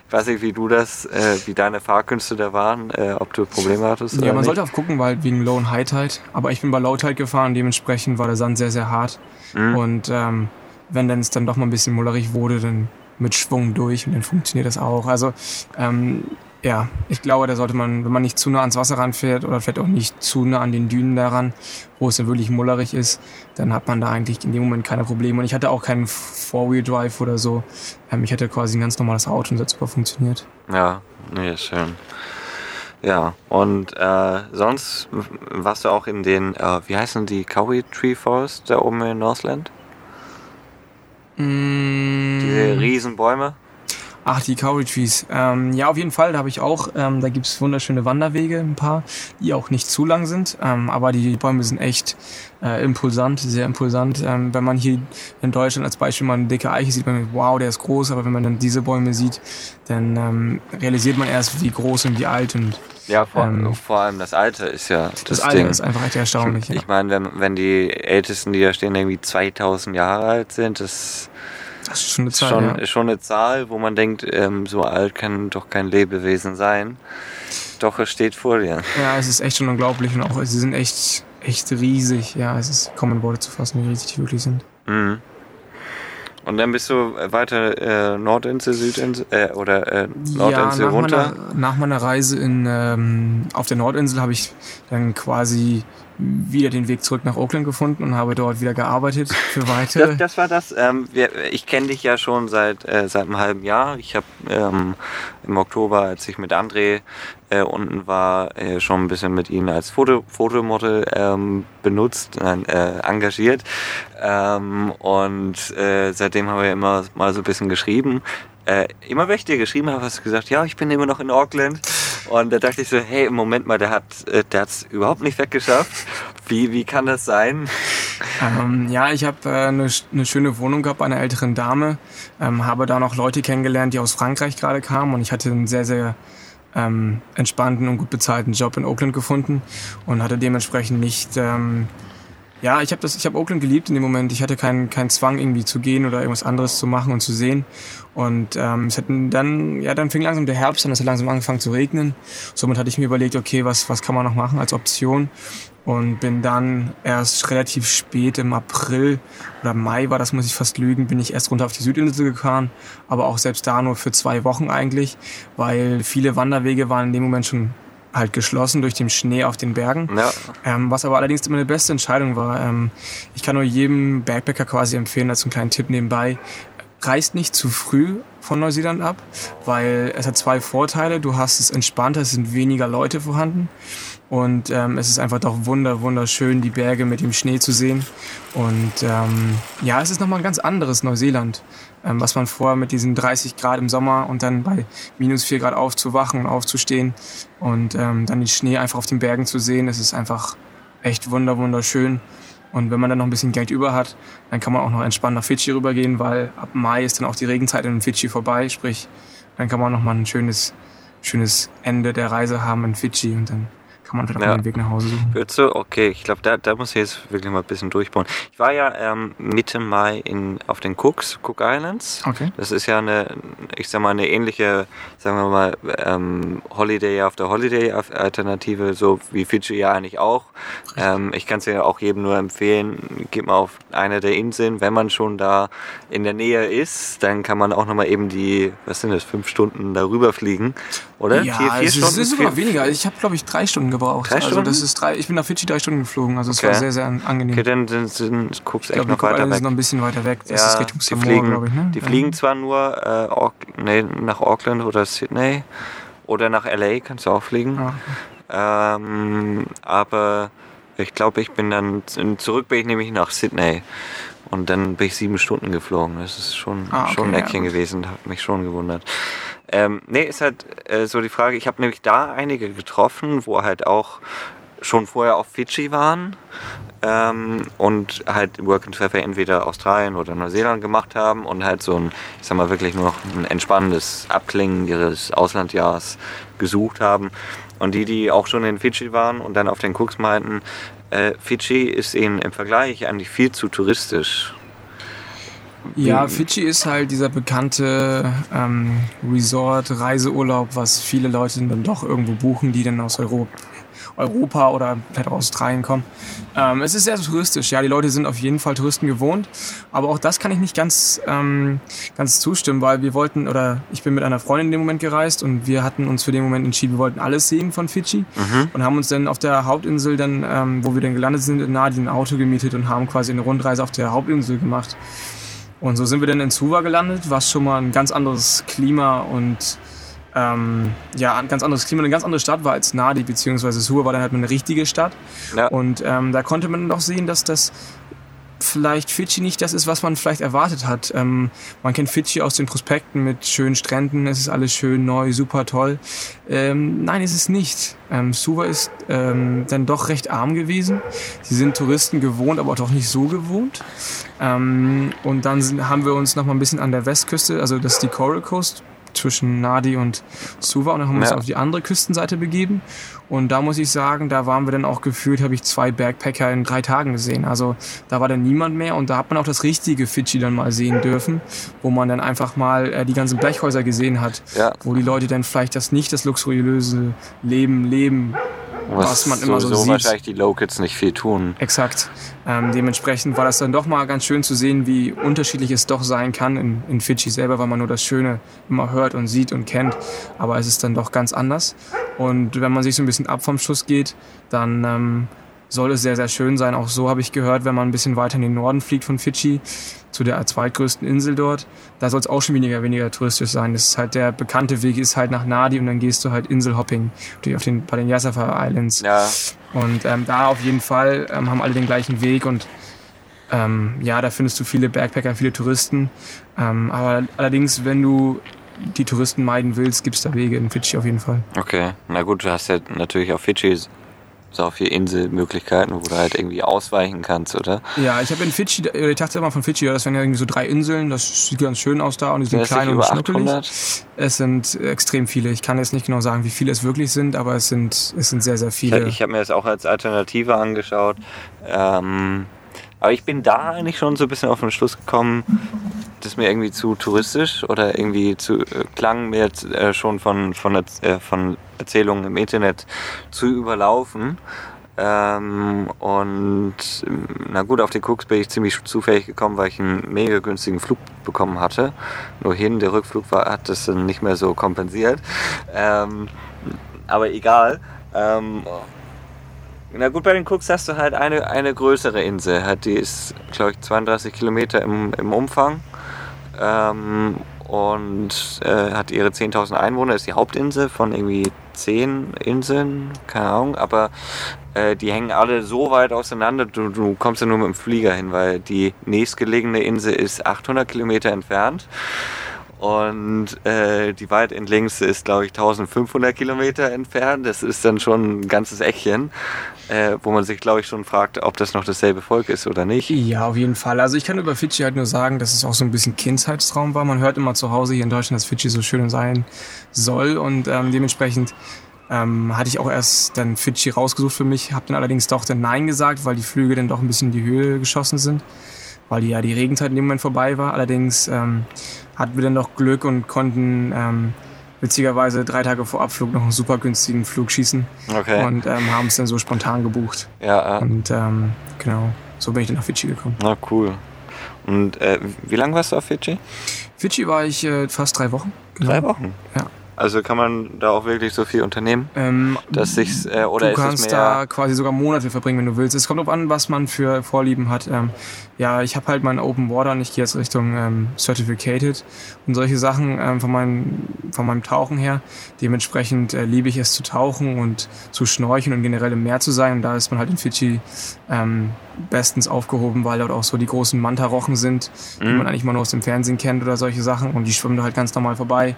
Ich weiß nicht, wie du das, äh, wie deine Fahrkünste da waren, äh, ob du Probleme hattest. Ja, man nicht. sollte auch gucken, weil wegen Low und High Tide. Aber ich bin bei Low Tide gefahren, dementsprechend war der Sand sehr, sehr hart. Mhm. Und ähm, wenn dann es dann doch mal ein bisschen mullerig wurde, dann mit Schwung durch und dann funktioniert das auch. Also ähm, ja, ich glaube, da sollte man, wenn man nicht zu nah ans Wasser ranfährt oder vielleicht auch nicht zu nah an den Dünen daran, wo es dann wirklich mullerig ist, dann hat man da eigentlich in dem Moment keine Probleme. Und ich hatte auch keinen Four-Wheel-Drive oder so. Ähm, ich hatte quasi ein ganz normales Auto und das hat super funktioniert. Ja, nee, schön. Ja, und äh, sonst warst du auch in den, äh, wie heißen die, Cowie Tree Forest da oben in Northland? Mm. Diese Riesenbäume? Ach, die Cowrie Trees. Ähm, ja, auf jeden Fall, da habe ich auch, ähm, da gibt's wunderschöne Wanderwege, ein paar, die auch nicht zu lang sind, ähm, aber die Bäume sind echt äh, impulsant, sehr impulsant. Ähm, wenn man hier in Deutschland als Beispiel mal eine dicke Eiche sieht, man wow, der ist groß, aber wenn man dann diese Bäume sieht, dann ähm, realisiert man erst, wie groß und wie alt und ja, vor, ähm, vor allem das Alter ist ja das, das Alter Ding. ist einfach echt erstaunlich. Ich, ja. meine, wenn, wenn die Ältesten, die da stehen, irgendwie 2000 Jahre alt sind, das das ist schon eine Zahl. Schon, ja. schon eine Zahl, wo man denkt, ähm, so alt kann doch kein Lebewesen sein. Doch, es steht vor dir. Ja, es ist echt schon unglaublich und auch sie sind echt, echt riesig. Ja, es ist kaum in Worte zu fassen, wie riesig die wirklich sind. Mhm. Und dann bist du weiter äh, Nordinsel, Südinsel äh, oder äh, Nordinsel ja, nach runter? Meiner, nach meiner Reise in, ähm, auf der Nordinsel habe ich dann quasi wieder den Weg zurück nach Oakland gefunden und habe dort wieder gearbeitet für weitere. Das, das war das. Ähm, wir, ich kenne dich ja schon seit, äh, seit einem halben Jahr. Ich habe ähm, im Oktober, als ich mit André äh, unten war, äh, schon ein bisschen mit ihm als Foto, Fotomodel ähm, benutzt, äh, engagiert. Ähm, und äh, seitdem haben wir immer mal so ein bisschen geschrieben. Äh, immer wenn ich dir geschrieben habe, hast du gesagt, ja, ich bin immer noch in Auckland. Und da dachte ich so, hey, Moment mal, der hat äh, der überhaupt nicht weggeschafft. Wie, wie kann das sein? Ähm, ja, ich habe äh, eine, eine schöne Wohnung gehabt bei einer älteren Dame, ähm, habe da noch Leute kennengelernt, die aus Frankreich gerade kamen und ich hatte einen sehr, sehr ähm, entspannten und gut bezahlten Job in Oakland gefunden und hatte dementsprechend nicht ähm, ja, ich habe das, ich habe Oakland geliebt in dem Moment. Ich hatte keinen keinen Zwang irgendwie zu gehen oder irgendwas anderes zu machen und zu sehen. Und ähm, es hat dann, ja, dann fing langsam der Herbst an, es hat langsam angefangen zu regnen. Somit hatte ich mir überlegt, okay, was was kann man noch machen als Option? Und bin dann erst relativ spät im April oder Mai war das, muss ich fast lügen, bin ich erst runter auf die Südinsel gefahren, aber auch selbst da nur für zwei Wochen eigentlich, weil viele Wanderwege waren in dem Moment schon halt geschlossen durch den Schnee auf den Bergen. Ja. Ähm, was aber allerdings immer eine beste Entscheidung war. Ähm, ich kann nur jedem Backpacker quasi empfehlen, als einen kleinen Tipp nebenbei, reist nicht zu früh von Neuseeland ab, weil es hat zwei Vorteile. Du hast es entspannter, es sind weniger Leute vorhanden und ähm, es ist einfach doch wunder, wunderschön, die Berge mit dem Schnee zu sehen. Und ähm, ja, es ist nochmal ein ganz anderes Neuseeland, ähm, was man vorher mit diesen 30 Grad im Sommer und dann bei minus 4 Grad aufzuwachen und aufzustehen und ähm, dann den Schnee einfach auf den Bergen zu sehen. Es ist einfach echt wunder, wunderschön. Und wenn man dann noch ein bisschen Geld über hat, dann kann man auch noch entspannt nach Fidschi rübergehen, weil ab Mai ist dann auch die Regenzeit in Fidschi vorbei. Sprich, dann kann man noch mal ein schönes, schönes Ende der Reise haben in Fidschi und dann kann man vielleicht ja. den Weg nach Hause suchen. Würdest du, okay, ich glaube, da, da muss ich jetzt wirklich mal ein bisschen durchbauen. Ich war ja ähm, Mitte Mai in, auf den Cooks, Cook Islands. Okay. Das ist ja eine, ich sag mal, eine ähnliche, sagen wir mal, ähm, Holiday after Holiday Alternative, so wie Fidschi ja eigentlich auch. Ähm, ich kann es ja auch jedem nur empfehlen, geht mal auf eine der Inseln, wenn man schon da in der Nähe ist, dann kann man auch nochmal eben die, was sind das, fünf Stunden darüber fliegen, oder? Ja, vier, vier es Stunden? ist sogar weniger. Ich habe, glaube ich, drei Stunden gebraucht. Drei Stunden? Also das ist drei, ich bin nach Fidschi drei Stunden geflogen, also es okay. war sehr, sehr angenehm. Okay, dann, dann, dann guckst du echt noch weiter weg. noch ein bisschen weiter weg. Das ja, ist Richtung Samoa, glaube ich. Ne? Die fliegen zwar nur äh, nee, nach Auckland oder Sydney oder nach LA kannst du auch fliegen. Ah. Ähm, aber ich glaube, ich bin dann zurück bin ich nämlich nach Sydney. Und dann bin ich sieben Stunden geflogen. Das ist schon, ah, okay, schon ein Eckchen ja, gewesen, hat mich schon gewundert. Ähm, nee, ist halt äh, so die Frage, ich habe nämlich da einige getroffen, wo halt auch schon vorher auf Fidschi waren ähm, und halt Work and Travel entweder Australien oder Neuseeland gemacht haben und halt so ein, ich sag mal wirklich nur noch ein entspannendes Abklingen ihres Auslandjahrs gesucht haben. Und die, die auch schon in Fidschi waren und dann auf den Cooks meinten, äh, Fidschi ist ihnen im Vergleich eigentlich viel zu touristisch. Ja, Fidschi ist halt dieser bekannte ähm, Resort, Reiseurlaub, was viele Leute dann doch irgendwo buchen, die dann aus Europa, Europa oder vielleicht auch Australien kommen. Ähm, es ist sehr touristisch, ja, die Leute sind auf jeden Fall Touristen gewohnt, aber auch das kann ich nicht ganz, ähm, ganz zustimmen, weil wir wollten, oder ich bin mit einer Freundin in dem Moment gereist und wir hatten uns für den Moment entschieden, wir wollten alles sehen von Fidschi Mhm. und haben uns dann auf der Hauptinsel dann, ähm, wo wir dann gelandet sind, in Nadi ein Auto gemietet und haben quasi eine Rundreise auf der Hauptinsel gemacht. Und so sind wir dann in Suva gelandet, was schon mal ein ganz anderes Klima und ähm, ja, ein ganz anderes Klima, eine ganz andere Stadt war als Nadi, beziehungsweise Suva war dann halt eine richtige Stadt. Ja. Und ähm, da konnte man doch sehen, dass das vielleicht Fidschi nicht das ist, was man vielleicht erwartet hat. Ähm, man kennt Fidschi aus den Prospekten mit schönen Stränden, es ist alles schön neu, super toll. Ähm, nein, ist es nicht. Ähm, Suva ist ähm, dann doch recht arm gewesen. Sie sind Touristen gewohnt, aber doch nicht so gewohnt. Ähm, und dann sind, haben wir uns noch mal ein bisschen an der Westküste, also das ist die Coral Coast zwischen Nadi und Suva und dann haben wir uns Ja. auf die andere Küstenseite begeben und da muss ich sagen, da waren wir dann auch gefühlt, habe ich zwei Backpacker in drei Tagen gesehen. Also da war dann niemand mehr und da hat man auch das richtige Fidschi dann mal sehen dürfen, wo man dann einfach mal äh, die ganzen Blechhäuser gesehen hat, Ja. wo die Leute dann vielleicht das nicht das luxuriöse Leben leben, was man immer so sieht. wahrscheinlich die Locals nicht viel tun. Exakt. Ähm, dementsprechend war das dann doch mal ganz schön zu sehen, wie unterschiedlich es doch sein kann in, in Fidschi selber, weil man nur das Schöne immer hört und sieht und kennt. Aber es ist dann doch ganz anders. Und wenn man sich so ein bisschen ab vom Schuss geht, dann ähm, soll es sehr, sehr schön sein. Auch so habe ich gehört, wenn man ein bisschen weiter in den Norden fliegt von Fidschi, zu der zweitgrößten Insel dort, da soll es auch schon weniger, weniger touristisch sein. Das ist halt der bekannte Weg ist halt nach Nadi und dann gehst du halt Inselhopping auf den, bei den Yasafa Islands. Ja, Und ähm, da auf jeden Fall ähm, haben alle den gleichen Weg und ähm, ja, da findest du viele Backpacker, viele Touristen. Ähm, aber allerdings, wenn du die Touristen meiden willst, gibt es da Wege in Fidschi auf jeden Fall. okay. Na gut, du hast ja natürlich auf Fidschi so viele Inselmöglichkeiten, wo du halt irgendwie ausweichen kannst, oder? Ja, ich habe in Fidschi, äh, ich dachte immer von Fidschi, ja, das wären ja irgendwie so drei Inseln, das sieht ganz schön aus da und die sind das klein und schnuckelig. 800? Es sind extrem viele. Ich kann jetzt nicht genau sagen, wie viele es wirklich sind, aber es sind, es sind sehr, sehr Ich, viele. ich habe mir das auch als Alternative angeschaut. Ähm, aber ich bin da eigentlich schon so ein bisschen auf den Schluss gekommen, das ist mir irgendwie zu touristisch oder irgendwie zu äh, klang mir jetzt äh, schon von, von, äh, von Erzählungen im Internet zu überlaufen. Ähm, und ähm, na gut, auf den Cooks bin ich ziemlich zufällig gekommen, weil ich einen mega günstigen Flug bekommen hatte. Nur hin, der Rückflug war, hat das dann nicht mehr so kompensiert. Ähm, aber egal. Ähm, na gut, bei den Cooks hast du halt eine, eine größere Insel. Halt, die ist, glaube ich, 32 Kilometer im, im Umfang. Und äh, hat ihre 10.000 Einwohner, ist die Hauptinsel von irgendwie 10 Inseln, keine Ahnung, aber äh, die hängen alle so weit auseinander, du, du kommst ja nur mit dem Flieger hin, weil die nächstgelegene Insel ist 800 Kilometer entfernt und äh, die weit entlängste ist, glaube ich, 1500 Kilometer entfernt. Das ist dann schon ein ganzes Eckchen, äh, wo man sich, glaube ich, schon fragt, ob das noch dasselbe Volk ist oder nicht. Ja, auf jeden Fall. Also ich kann über Fidschi halt nur sagen, dass es auch so ein bisschen Kindheitstraum war. Man hört immer zu Hause hier in Deutschland, dass Fidschi so schön sein soll und ähm, dementsprechend ähm, hatte ich auch erst dann Fidschi rausgesucht für mich, habe dann allerdings doch dann Nein gesagt, weil die Flüge dann doch ein bisschen in die Höhe geschossen sind, weil die, ja die Regenzeit in dem Moment vorbei war. Allerdings ähm, hatten wir dann noch Glück und konnten ähm, witzigerweise drei Tage vor Abflug noch einen super günstigen Flug schießen Okay. und ähm, haben es dann so spontan gebucht. ja, äh, Und ähm, genau, so bin ich dann nach Fidschi gekommen. na cool. Und äh, wie lange warst du auf Fidschi? Fidschi war ich äh, fast drei Wochen. Genau. Drei Wochen. Ja. Also kann man da auch wirklich so viel unternehmen, Ähm, dass sich äh, oder du kannst da quasi sogar Monate verbringen, wenn du willst. Es kommt drauf an, was man für Vorlieben hat. Ähm, ja, ich habe halt meinen Open Water und ich gehe jetzt Richtung ähm, Certificated und solche Sachen ähm, von, meinem, von meinem Tauchen her. Dementsprechend äh, liebe ich es zu tauchen und zu schnorcheln und generell im Meer zu sein. Und da ist man halt in Fidschi ähm, bestens aufgehoben, weil dort auch so die großen Mantarochen sind, die Mhm. man eigentlich mal nur aus dem Fernsehen kennt oder solche Sachen. Und die schwimmen da halt ganz normal vorbei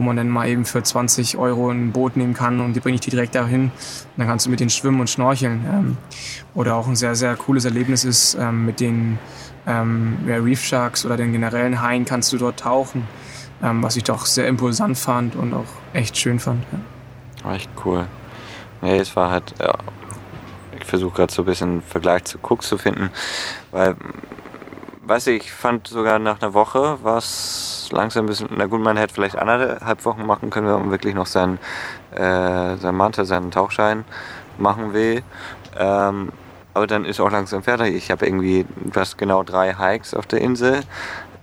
wo man dann mal eben für 20 Euro ein Boot nehmen kann und die bringe ich dir direkt dahin. Und dann kannst du mit denen schwimmen und schnorcheln. Ähm, oder auch ein sehr, sehr cooles Erlebnis ist, ähm, mit den ähm, Reef Sharks oder den generellen Haien kannst du dort tauchen, ähm, was ich doch sehr impulsant fand und auch echt schön fand. Ja. Echt cool. Nee, es war halt, ja. Ich versuche gerade so ein bisschen Vergleich zu Cook zu finden, weil, weiß ich, ich fand sogar nach einer Woche was langsam ein bisschen, na gut, man hätte vielleicht anderthalb Wochen machen können, man wirklich noch seinen, äh, seinen Mantel, seinen Tauchschein machen will. Ähm, aber dann ist auch langsam fertig. Ich habe irgendwie fast genau drei Hikes auf der Insel.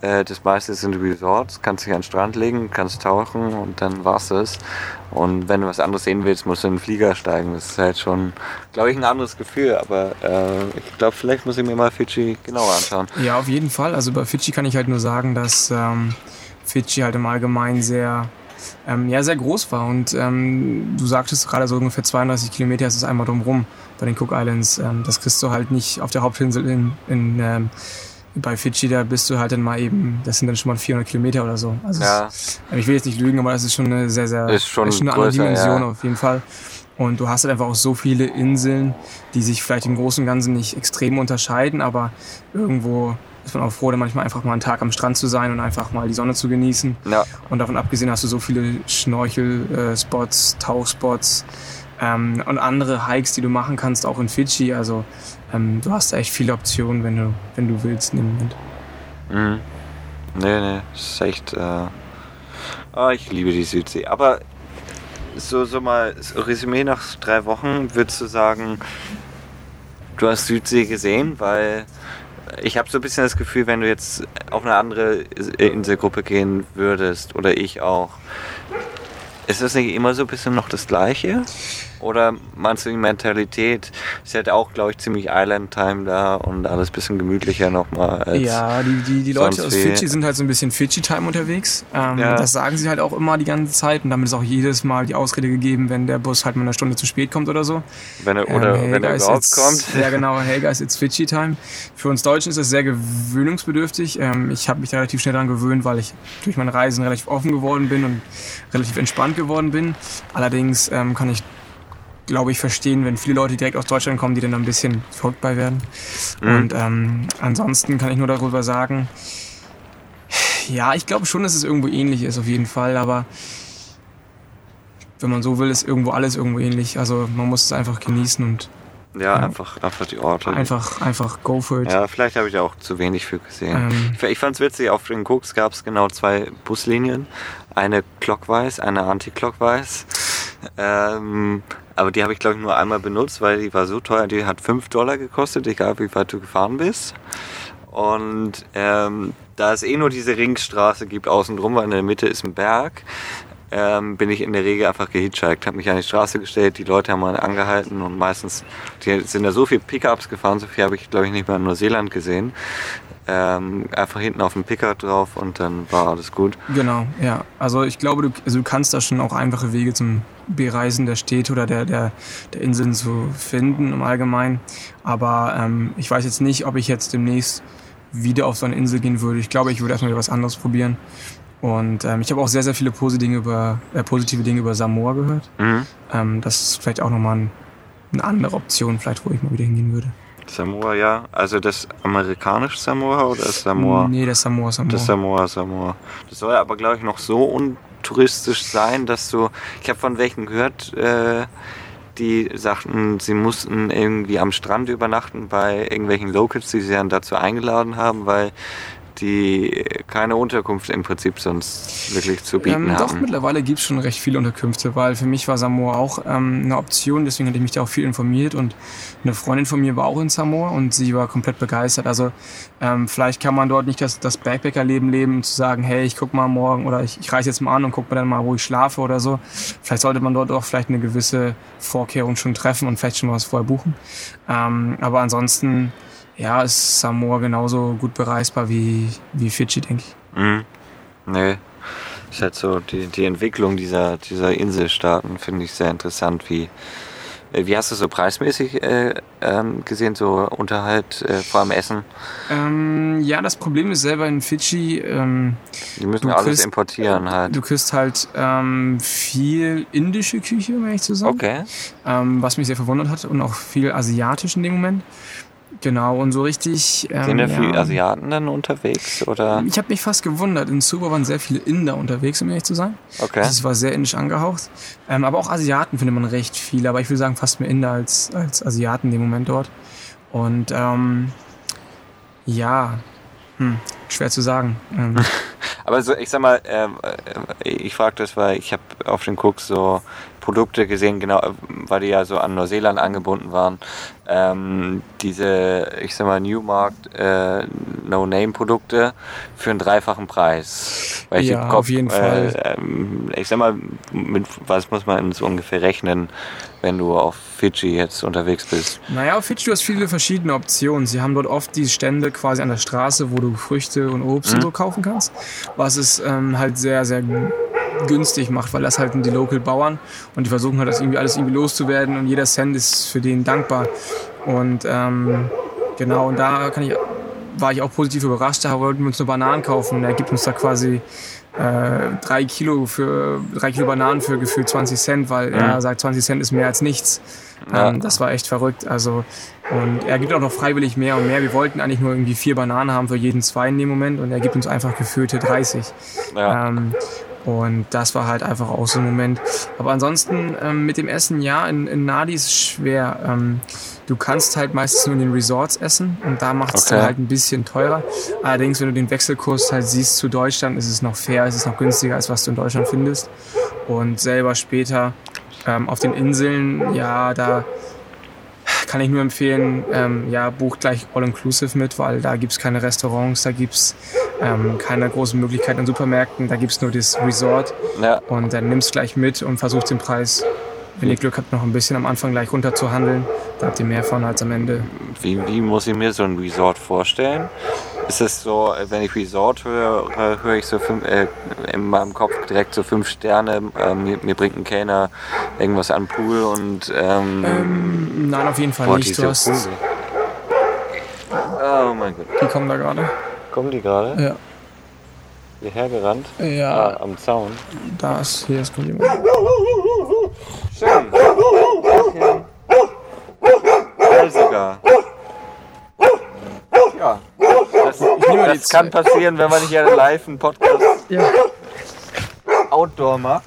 Äh, das meiste sind Resorts, kannst dich an den Strand legen, kannst tauchen und dann war's es. Und wenn du was anderes sehen willst, musst du in den Flieger steigen. Das ist halt schon, glaube ich, ein anderes Gefühl. Aber äh, ich glaube, vielleicht muss ich mir mal Fidschi genauer anschauen. Ja, auf jeden Fall. Also bei Fidschi kann ich halt nur sagen, dass ähm, Fidschi halt im Allgemeinen sehr ähm, ja, sehr groß war. Und ähm, du sagtest gerade so ungefähr 32 Kilometer ist es einmal drumherum bei den Cook Islands. Ähm, das kriegst du halt nicht auf der Hauptinsel in, in ähm, bei Fidschi, da bist du halt dann mal eben, das sind dann schon mal 400 Kilometer oder so. Also Ja. es, ich will jetzt nicht lügen, aber das ist schon eine sehr, sehr, Ist schon eine andere größer, Dimension ja. auf jeden Fall. Und du hast halt einfach auch so viele Inseln, die sich vielleicht im Großen und Ganzen nicht extrem unterscheiden, aber irgendwo ist man auch froh, dann manchmal einfach mal einen Tag am Strand zu sein und einfach mal die Sonne zu genießen. Ja, Und davon abgesehen hast du so viele Schnorchel-Spots, Tauchspots ähm, und andere Hikes, die du machen kannst, auch in Fidschi. Also ähm, du hast echt viele Optionen, wenn du, wenn du willst dem Moment. Mhm. Nee, nee, das ist echt. Äh, ah, ich liebe die Südsee. Aber so, so mal so Resümee nach drei Wochen, würdest du sagen, du hast Südsee gesehen? Weil ich habe so ein bisschen das Gefühl, wenn du jetzt auf eine andere Inselgruppe gehen würdest, oder ich auch, ist das nicht immer so ein bisschen noch das Gleiche? Oder meinst du die Mentalität? Ist halt auch, glaube ich, ziemlich Island-Time da und alles ein bisschen gemütlicher nochmal. Ja, die, die, die Leute aus Fidschi sind halt so ein bisschen Fidschi-Time unterwegs. Ähm, Ja. Das sagen sie halt auch immer die ganze Zeit und damit ist auch jedes Mal die Ausrede gegeben, wenn der Bus halt mal eine Stunde zu spät kommt oder so. Wenn er, oder Ähm, wenn er überhaupt it's- kommt. Ja, genau. Hey guys, it's Fidschi time. Für uns Deutschen ist das sehr gewöhnungsbedürftig. Ähm, ich habe mich da relativ schnell daran gewöhnt, weil ich durch meine Reisen relativ offen geworden bin und relativ entspannt geworden bin. Allerdings ähm, kann ich, glaube ich, verstehen, wenn viele Leute direkt aus Deutschland kommen, die dann ein bisschen verrückt bei werden. Mhm. Und ähm, ansonsten kann ich nur darüber sagen, ja, ich glaube schon, dass es irgendwo ähnlich ist, auf jeden Fall, aber wenn man so will, ist irgendwo alles irgendwo ähnlich. Also man muss es einfach genießen und Ja, einfach, einfach die Orte. einfach, einfach go for it. Ja, vielleicht habe ich auch zu wenig für gesehen. Ähm, Ich, ich fand es witzig, auf den Cooks gab es genau zwei Buslinien. Eine clockwise, eine anti-clockwise. Ähm, aber die habe ich, glaube ich, nur einmal benutzt, weil die war so teuer. Die hat 5 Dollar gekostet, egal wie weit du gefahren bist. Und ähm, da es eh nur diese Ringstraße gibt außenrum, weil in der Mitte ist ein Berg, ähm, bin ich in der Regel einfach gehitchhiked, habe mich an die Straße gestellt, die Leute haben mal angehalten und meistens die sind da so viele Pickups gefahren, so viel habe ich glaube ich nicht mal in Neuseeland gesehen. Ähm, einfach hinten auf dem Pickup drauf und dann war alles gut. Genau, ja. Also ich glaube, du, also du kannst da schon auch einfache Wege zum Bereisen der Städte oder der, der, der Inseln zu finden im Allgemeinen. Aber ähm, ich weiß jetzt nicht, ob ich jetzt demnächst wieder auf so eine Insel gehen würde. Ich glaube, ich würde erstmal wieder was anderes probieren. Und ähm, ich habe auch sehr, sehr viele positive Dinge über, äh, positive Dinge über Samoa gehört. Mhm. Ähm, das ist vielleicht auch nochmal ein, eine andere Option, vielleicht, wo ich mal wieder hingehen würde. Samoa, ja. Also das amerikanische Samoa oder das Samoa? Nee, das Samoa, Samoa. Das Samoa, Samoa. Das soll aber, glaube ich, noch so untouristisch sein, dass du. Ich habe von welchen gehört, äh, die sagten, sie mussten irgendwie am Strand übernachten bei irgendwelchen Locals, die sie dann dazu eingeladen haben, weil die keine Unterkunft im Prinzip sonst wirklich zu bieten Ähm, doch, haben. mittlerweile gibt es schon recht viele Unterkünfte, weil für mich war Samoa auch ähm, eine Option, deswegen hatte ich mich da auch viel informiert und eine Freundin von mir war auch in Samoa und sie war komplett begeistert. Also ähm, vielleicht kann man dort nicht das, das Backpacker-Leben leben, zu sagen, hey, ich guck mal morgen oder ich, ich reise jetzt mal an und guck mir dann mal, wo ich schlafe oder so. Vielleicht sollte man dort auch vielleicht eine gewisse Vorkehrung schon treffen und vielleicht schon was vorher buchen. Ähm, aber ansonsten, ja, ist Samoa genauso gut bereisbar wie, wie Fidschi, denke ich. Mhm. Nee. Ist halt so, die, die Entwicklung dieser, dieser Inselstaaten finde ich sehr interessant. Wie, äh, wie hast du so preismäßig äh, ähm, gesehen, so Unterhalt, äh, vor allem Essen? Ähm, ja, das Problem ist selber in Fidschi, ähm, Die müssen alles kriegst- importieren halt. du kriegst halt ähm, viel indische Küche, um ehrlich zu sein. Okay. Ähm, was mich sehr verwundert hat und auch viel asiatisch in dem Moment. Genau, und so richtig. Ähm, Sind da viele Asiaten dann unterwegs? Oder? Ich habe mich fast gewundert. In Suba waren sehr viele Inder unterwegs, um ehrlich zu sein. Okay. Das war sehr indisch angehaucht. Ähm, aber auch Asiaten findet man recht viele. Aber ich würde sagen, fast mehr Inder als, als Asiaten in dem Moment dort. Und ähm, ja, hm, schwer zu sagen. Ähm. aber so, ich sag mal, äh, ich frage das, weil ich habe auf den Cooks so Produkte gesehen, genau, weil die ja so an Neuseeland angebunden waren. Ähm, diese, ich sag mal, Newmarkt äh, No-Name-Produkte für einen dreifachen Preis. Weil ja, Kopf, auf jeden äh, Fall. Äh, ich sag mal, mit was muss man so ungefähr rechnen, wenn du auf Fidschi jetzt unterwegs bist? Naja, auf Fidschi du hast viele verschiedene Optionen. Sie haben dort oft die Stände quasi an der Straße, wo du Früchte und Obst mhm. und so kaufen kannst. Was es ähm, halt sehr, sehr günstig macht, weil das halt die Local Bauern und die versuchen halt das irgendwie alles irgendwie loszuwerden und jeder Cent ist für den dankbar. Und ähm, genau, und da kann ich, war ich auch positiv überrascht, da wollten wir uns nur Bananen kaufen. Er gibt uns da quasi äh, drei Kilo für drei Kilo Bananen für gefühlt 20 Cent, weil mhm. er sagt, 20 Cent ist mehr als nichts. Ja. Ähm, das war echt verrückt. Also und er gibt auch noch freiwillig mehr und mehr. Wir wollten eigentlich nur irgendwie vier Bananen haben für jeden zwei in dem Moment und er gibt uns einfach gefühlte 30. Ja. Ähm, und das war halt einfach auch so ein Moment. Aber ansonsten ähm, mit dem Essen, ja, in, in Nadi ist es schwer. Ähm, du kannst halt meistens nur in den Resorts essen und da macht es okay. halt ein bisschen teurer. Allerdings, wenn du den Wechselkurs halt siehst zu Deutschland, ist es noch fair, ist es noch günstiger, als was du in Deutschland findest. Und selber später ähm, auf den Inseln, ja, da kann ich nur empfehlen, ähm, ja, bucht gleich All-Inclusive mit, weil da gibt's keine Restaurants, da gibt's ähm, keine großen Möglichkeiten in Supermärkten, da gibt's nur das Resort. Ja. Und dann nimmst gleich mit und versuchst den Preis, wenn ihr Glück habt, noch ein bisschen am Anfang gleich runter zu handeln. Da habt ihr mehr von als am Ende. Wie, wie muss ich mir so ein Resort vorstellen? Ist es so, wenn ich Resort höre, höre ich so fünf, äh, in meinem Kopf direkt so fünf Sterne, äh, mir, mir, bringt ein Kellner irgendwas an Pool und... Ähm, ähm, nein, auf jeden Fall boah, nicht. Du hast, oh mein Gott. Die kommen da gerade. Kommen die gerade? Ja. Hierher gerannt? Ja. Ah, am Zaun? Da ist, hier ist kommt jemand. Schön. Okay. sogar. Ja. Das, das kann passieren, wenn man hier live einen Podcast ja. Outdoor macht.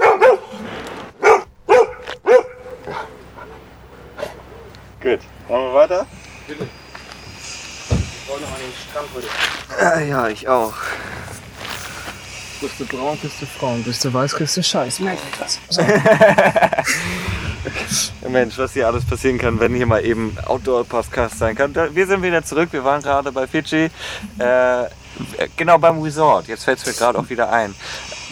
Gut. Machen wir weiter? Bitte. Ich wollte noch an den Strand heute. Ja, ich auch. Bist du braun, bist du Frauen, bist du weiß, bist du Scheiß. Merk das. So. Mensch, was hier alles passieren kann, wenn hier mal eben Outdoor-Podcast sein kann. Wir sind wieder zurück, wir waren gerade bei Fidschi. Äh, genau beim Resort. Jetzt fällt es mir gerade auch wieder ein.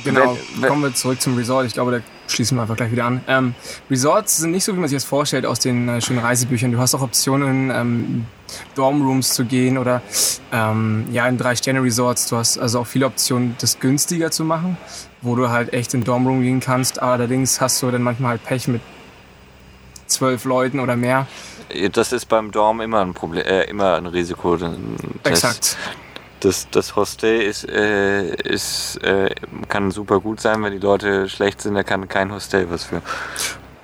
Genau, wenn, wenn kommen wir zurück zum Resort. Ich glaube, da schließen wir einfach gleich wieder an. Ähm, Resorts sind nicht so, wie man sich das vorstellt aus den äh, schönen Reisebüchern. Du hast auch Optionen, ähm, Dormrooms zu gehen oder ähm, ja, in Drei-Sterne-Resorts. Du hast also auch viele Optionen, das günstiger zu machen, wo du halt echt in Dormroom gehen kannst. Allerdings hast du dann manchmal halt Pech mit zwölf Leuten oder mehr. Das ist beim Dorm immer ein Problem, äh, immer ein Risiko. Exakt. Das, das Hostel ist, äh, ist, äh, kann super gut sein, wenn die Leute schlecht sind, da kann kein Hostel was für.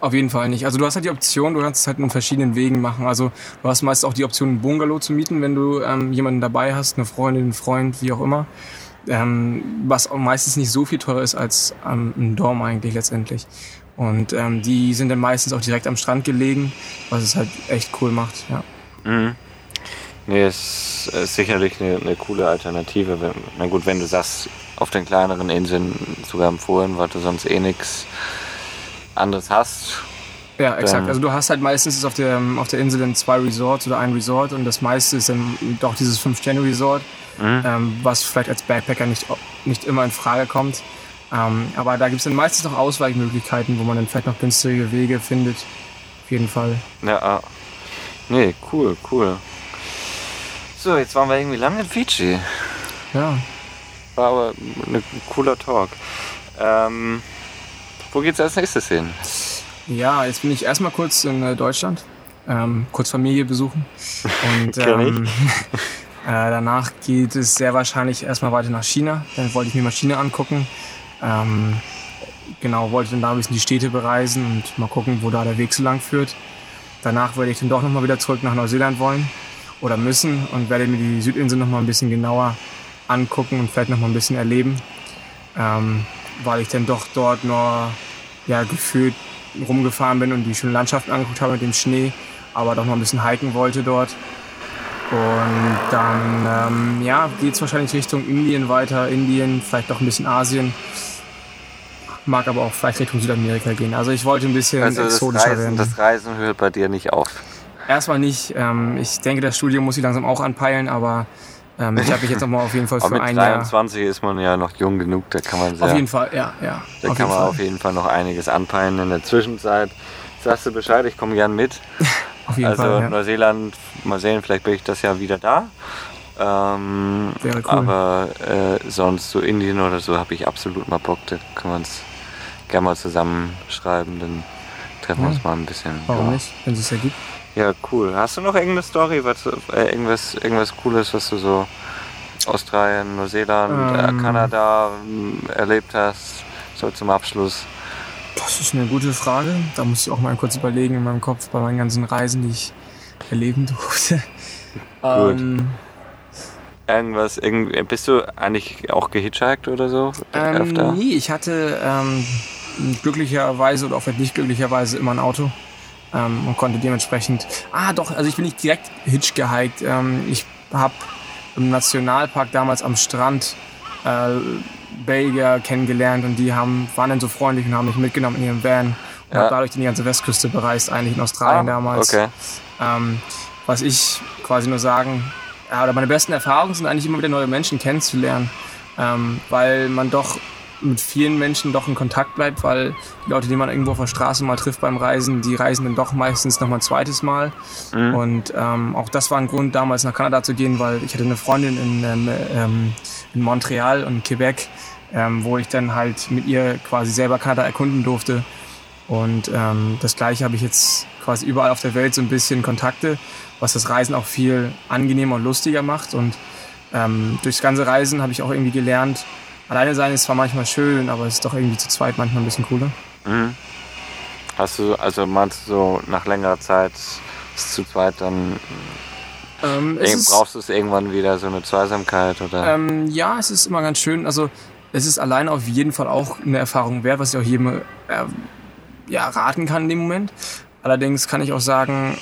Auf jeden Fall nicht. Also du hast halt die Option, du kannst es halt in verschiedenen Wegen machen. Also du hast meist auch die Option, ein Bungalow zu mieten, wenn du ähm, jemanden dabei hast, eine Freundin, einen Freund, wie auch immer. Ähm, was meistens nicht so viel teurer ist als ähm, ein Dorm eigentlich letztendlich. Und ähm, die sind dann meistens auch direkt am Strand gelegen, was es halt echt cool macht. Ja. Mhm. Nee, es ist sicherlich eine, eine coole Alternative. Wenn, na gut, wenn du sagst, auf den kleineren Inseln sogar empfohlen, weil du sonst eh nichts anderes hast. Ja, exakt. Also du hast halt meistens auf der, auf der Insel dann zwei Resorts oder ein Resort und das meiste ist dann doch dieses 5-Sterne-Resort, mhm. ähm, was vielleicht als Backpacker nicht, nicht immer in Frage kommt. Ähm, aber da gibt es dann meistens noch Ausweichmöglichkeiten, wo man dann vielleicht noch günstige Wege findet. Auf jeden Fall. Ja, ah. nee, cool, cool. So, jetzt waren wir irgendwie lange in Fiji. Ja. War aber ein cooler Talk. Ähm, wo geht's als nächstes hin? Ja, jetzt bin ich erstmal kurz in äh, Deutschland, ähm, kurz Familie besuchen. Und ähm, äh, danach geht es sehr wahrscheinlich erstmal weiter nach China. Dann wollte ich mir mal China angucken. Ähm, genau, wollte dann da ein bisschen die Städte bereisen und mal gucken, wo da der Weg so lang führt. Danach würde ich dann doch nochmal wieder zurück nach Neuseeland wollen. Oder müssen und werde mir die Südinsel noch mal ein bisschen genauer angucken und vielleicht noch mal ein bisschen erleben, ähm, weil ich dann doch dort nur ja, gefühlt rumgefahren bin und die schönen Landschaften angeguckt habe mit dem Schnee, aber doch noch ein bisschen hiken wollte dort. Und dann ähm, ja, geht es wahrscheinlich Richtung Indien weiter, Indien, vielleicht doch ein bisschen Asien. Mag aber auch vielleicht Richtung Südamerika gehen. Also ich wollte ein bisschen Also das exotischer Reisen, werden. das Reisen hört bei dir nicht auf. Erstmal nicht. Ähm, ich denke, das Studium muss ich langsam auch anpeilen, aber ähm, ich habe mich jetzt noch mal auf jeden Fall für mit ein Jahr. 23 ist man ja noch jung genug, da kann man sehr, Auf jeden Fall, ja, ja. da kann man Fall. auf jeden Fall noch einiges anpeilen. In der Zwischenzeit sagst du Bescheid, ich komme gern mit. Auf jeden also Fall, ja. Neuseeland, mal sehen, vielleicht bin ich das Jahr wieder da. Ähm, Wäre cool. Aber äh, sonst so Indien oder so habe ich absolut mal Bock. Da können wir uns gerne mal zusammenschreiben. Dann treffen wir Ja. uns mal ein bisschen. Warum ja. nicht, wenn es es ergibt? Ja, cool. Hast du noch irgendeine Story, was, äh, irgendwas, irgendwas Cooles, was du so Australien, Neuseeland, Ähm. äh, Kanada ähm, erlebt hast? So zum Abschluss. Das ist eine gute Frage. Da muss ich auch mal kurz überlegen in meinem Kopf bei meinen ganzen Reisen, die ich erleben durfte. Gut. Ähm, Irgendwas, irgendwie, bist du eigentlich auch gehitchhiked oder so? ähm, Öfter? nee, ich hatte ähm, glücklicherweise oder auch vielleicht nicht glücklicherweise immer ein Auto ähm, und konnte dementsprechend. Ah, doch, also ich bin nicht direkt hitch gehiked. Ähm, ich habe im Nationalpark damals am Strand äh, Belgier kennengelernt und die haben, waren dann so freundlich und haben mich mitgenommen in ihrem Van und Ja. habe dadurch die ganze Westküste bereist, eigentlich in Australien Ah, damals. Okay. Ähm, was ich quasi nur sagen, ja, oder meine besten Erfahrungen sind eigentlich immer wieder neue Menschen kennenzulernen, ähm, weil man doch mit vielen Menschen doch in Kontakt bleibt, weil die Leute, die man irgendwo auf der Straße mal trifft beim Reisen, die reisen dann doch meistens noch mal ein zweites Mal. Mhm. Und ähm, auch das war ein Grund, damals nach Kanada zu gehen, weil ich hatte eine Freundin in, ähm, ähm, in Montreal und Quebec, ähm, wo ich dann halt mit ihr quasi selber Kanada erkunden durfte. Und ähm, das gleiche habe ich jetzt quasi überall auf der Welt so ein bisschen Kontakte, was das Reisen auch viel angenehmer und lustiger macht. Und ähm, durchs ganze Reisen habe ich auch irgendwie gelernt, alleine sein ist zwar manchmal schön, aber es ist doch irgendwie zu zweit manchmal ein bisschen cooler. Mhm. Hast du, also meinst du so nach längerer Zeit ist zu zweit dann Ähm, brauchst du es irgendwann wieder so eine Zweisamkeit oder? Ähm, ja, es ist immer ganz schön. Also es ist alleine auf jeden Fall auch eine Erfahrung wert, was ich auch jedem äh, ja, raten kann in dem Moment. Allerdings kann ich auch sagen,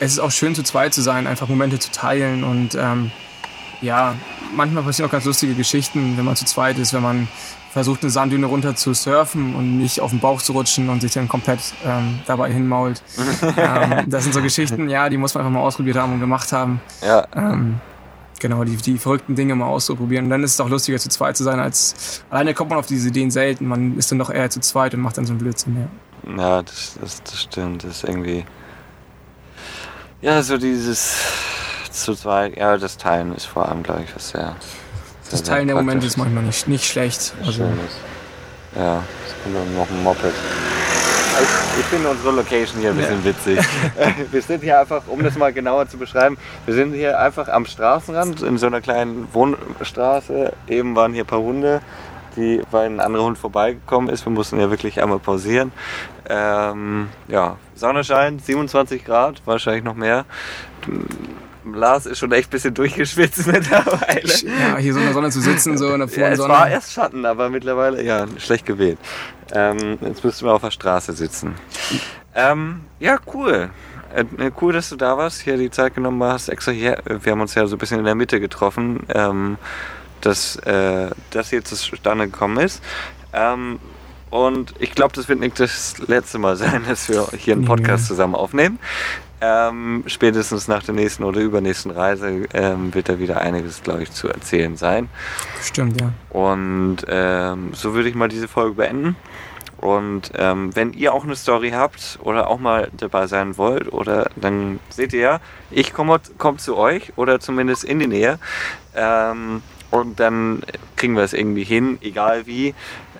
es ist auch schön zu zweit zu sein, einfach Momente zu teilen und ähm, ja, manchmal passieren auch ganz lustige Geschichten, wenn man zu zweit ist, wenn man versucht, eine Sanddüne runter zu surfen und nicht auf den Bauch zu rutschen und sich dann komplett ähm, dabei hinmault. ähm, das sind so Geschichten, ja, die muss man einfach mal ausprobiert haben und gemacht haben. ja, Ähm, genau, die, die verrückten Dinge mal auszuprobieren. Und dann ist es auch lustiger, zu zweit zu sein, als alleine kommt man auf diese Ideen selten. Man ist dann doch eher zu zweit und macht dann so einen Blödsinn. Ja. ja, das, das, das stimmt. Das ist irgendwie. Ja, so dieses zu zweit, ja, das Teilen ist vor allem, glaube ich, was sehr. Das sehr, Teilen der sehr Momente praktisch ist manchmal nicht, nicht schlecht. Also. Ja, es kommt noch ein Moped. Ich, ich finde unsere Location hier ein bisschen witzig. Wir sind hier einfach, um das mal genauer zu beschreiben, wir sind hier einfach am Straßenrand in so einer kleinen Wohnstraße. Eben waren hier ein paar Hunde, die, weil ein anderer Hund vorbeigekommen ist. Wir mussten ja wirklich einmal pausieren. Ähm, ja, Sonne scheint, 27 Grad, wahrscheinlich noch mehr. Lars ist schon echt ein bisschen durchgeschwitzt mittlerweile. ja, hier so in der Sonne zu sitzen, so in der Ja, vollen es Sonne. war erst Schatten, aber mittlerweile, ja, schlecht gewählt. Ähm, jetzt müssten wir auf der Straße sitzen. Ähm, ja, cool. Äh, cool, dass du da warst, hier die Zeit genommen hast, extra hier. Wir haben uns ja so ein bisschen in der Mitte getroffen, ähm, dass äh, das hier zustande gekommen ist. Ähm, und ich glaube, das wird nicht das letzte Mal sein, dass wir hier einen. Podcast zusammen aufnehmen. Ähm, spätestens nach der nächsten oder übernächsten Reise ähm, wird da wieder einiges, glaube ich, zu erzählen sein. Stimmt, ja. Und ähm, so würde ich mal diese Folge beenden. Und ähm, wenn ihr auch eine Story habt oder auch mal dabei sein wollt, oder dann seht ihr ja, ich komme komm zu euch oder zumindest in die Nähe. Ähm, und dann kriegen wir es irgendwie hin, egal wie.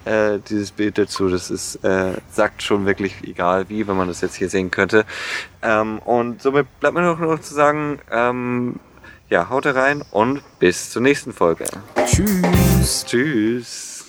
Äh, dieses Bild dazu, das ist, äh, sagt schon wirklich egal wie, wenn man das jetzt hier sehen könnte. Ähm, und somit bleibt mir noch, noch zu sagen, ähm, ja, haut rein und bis zur nächsten Folge. Tschüss. Tschüss.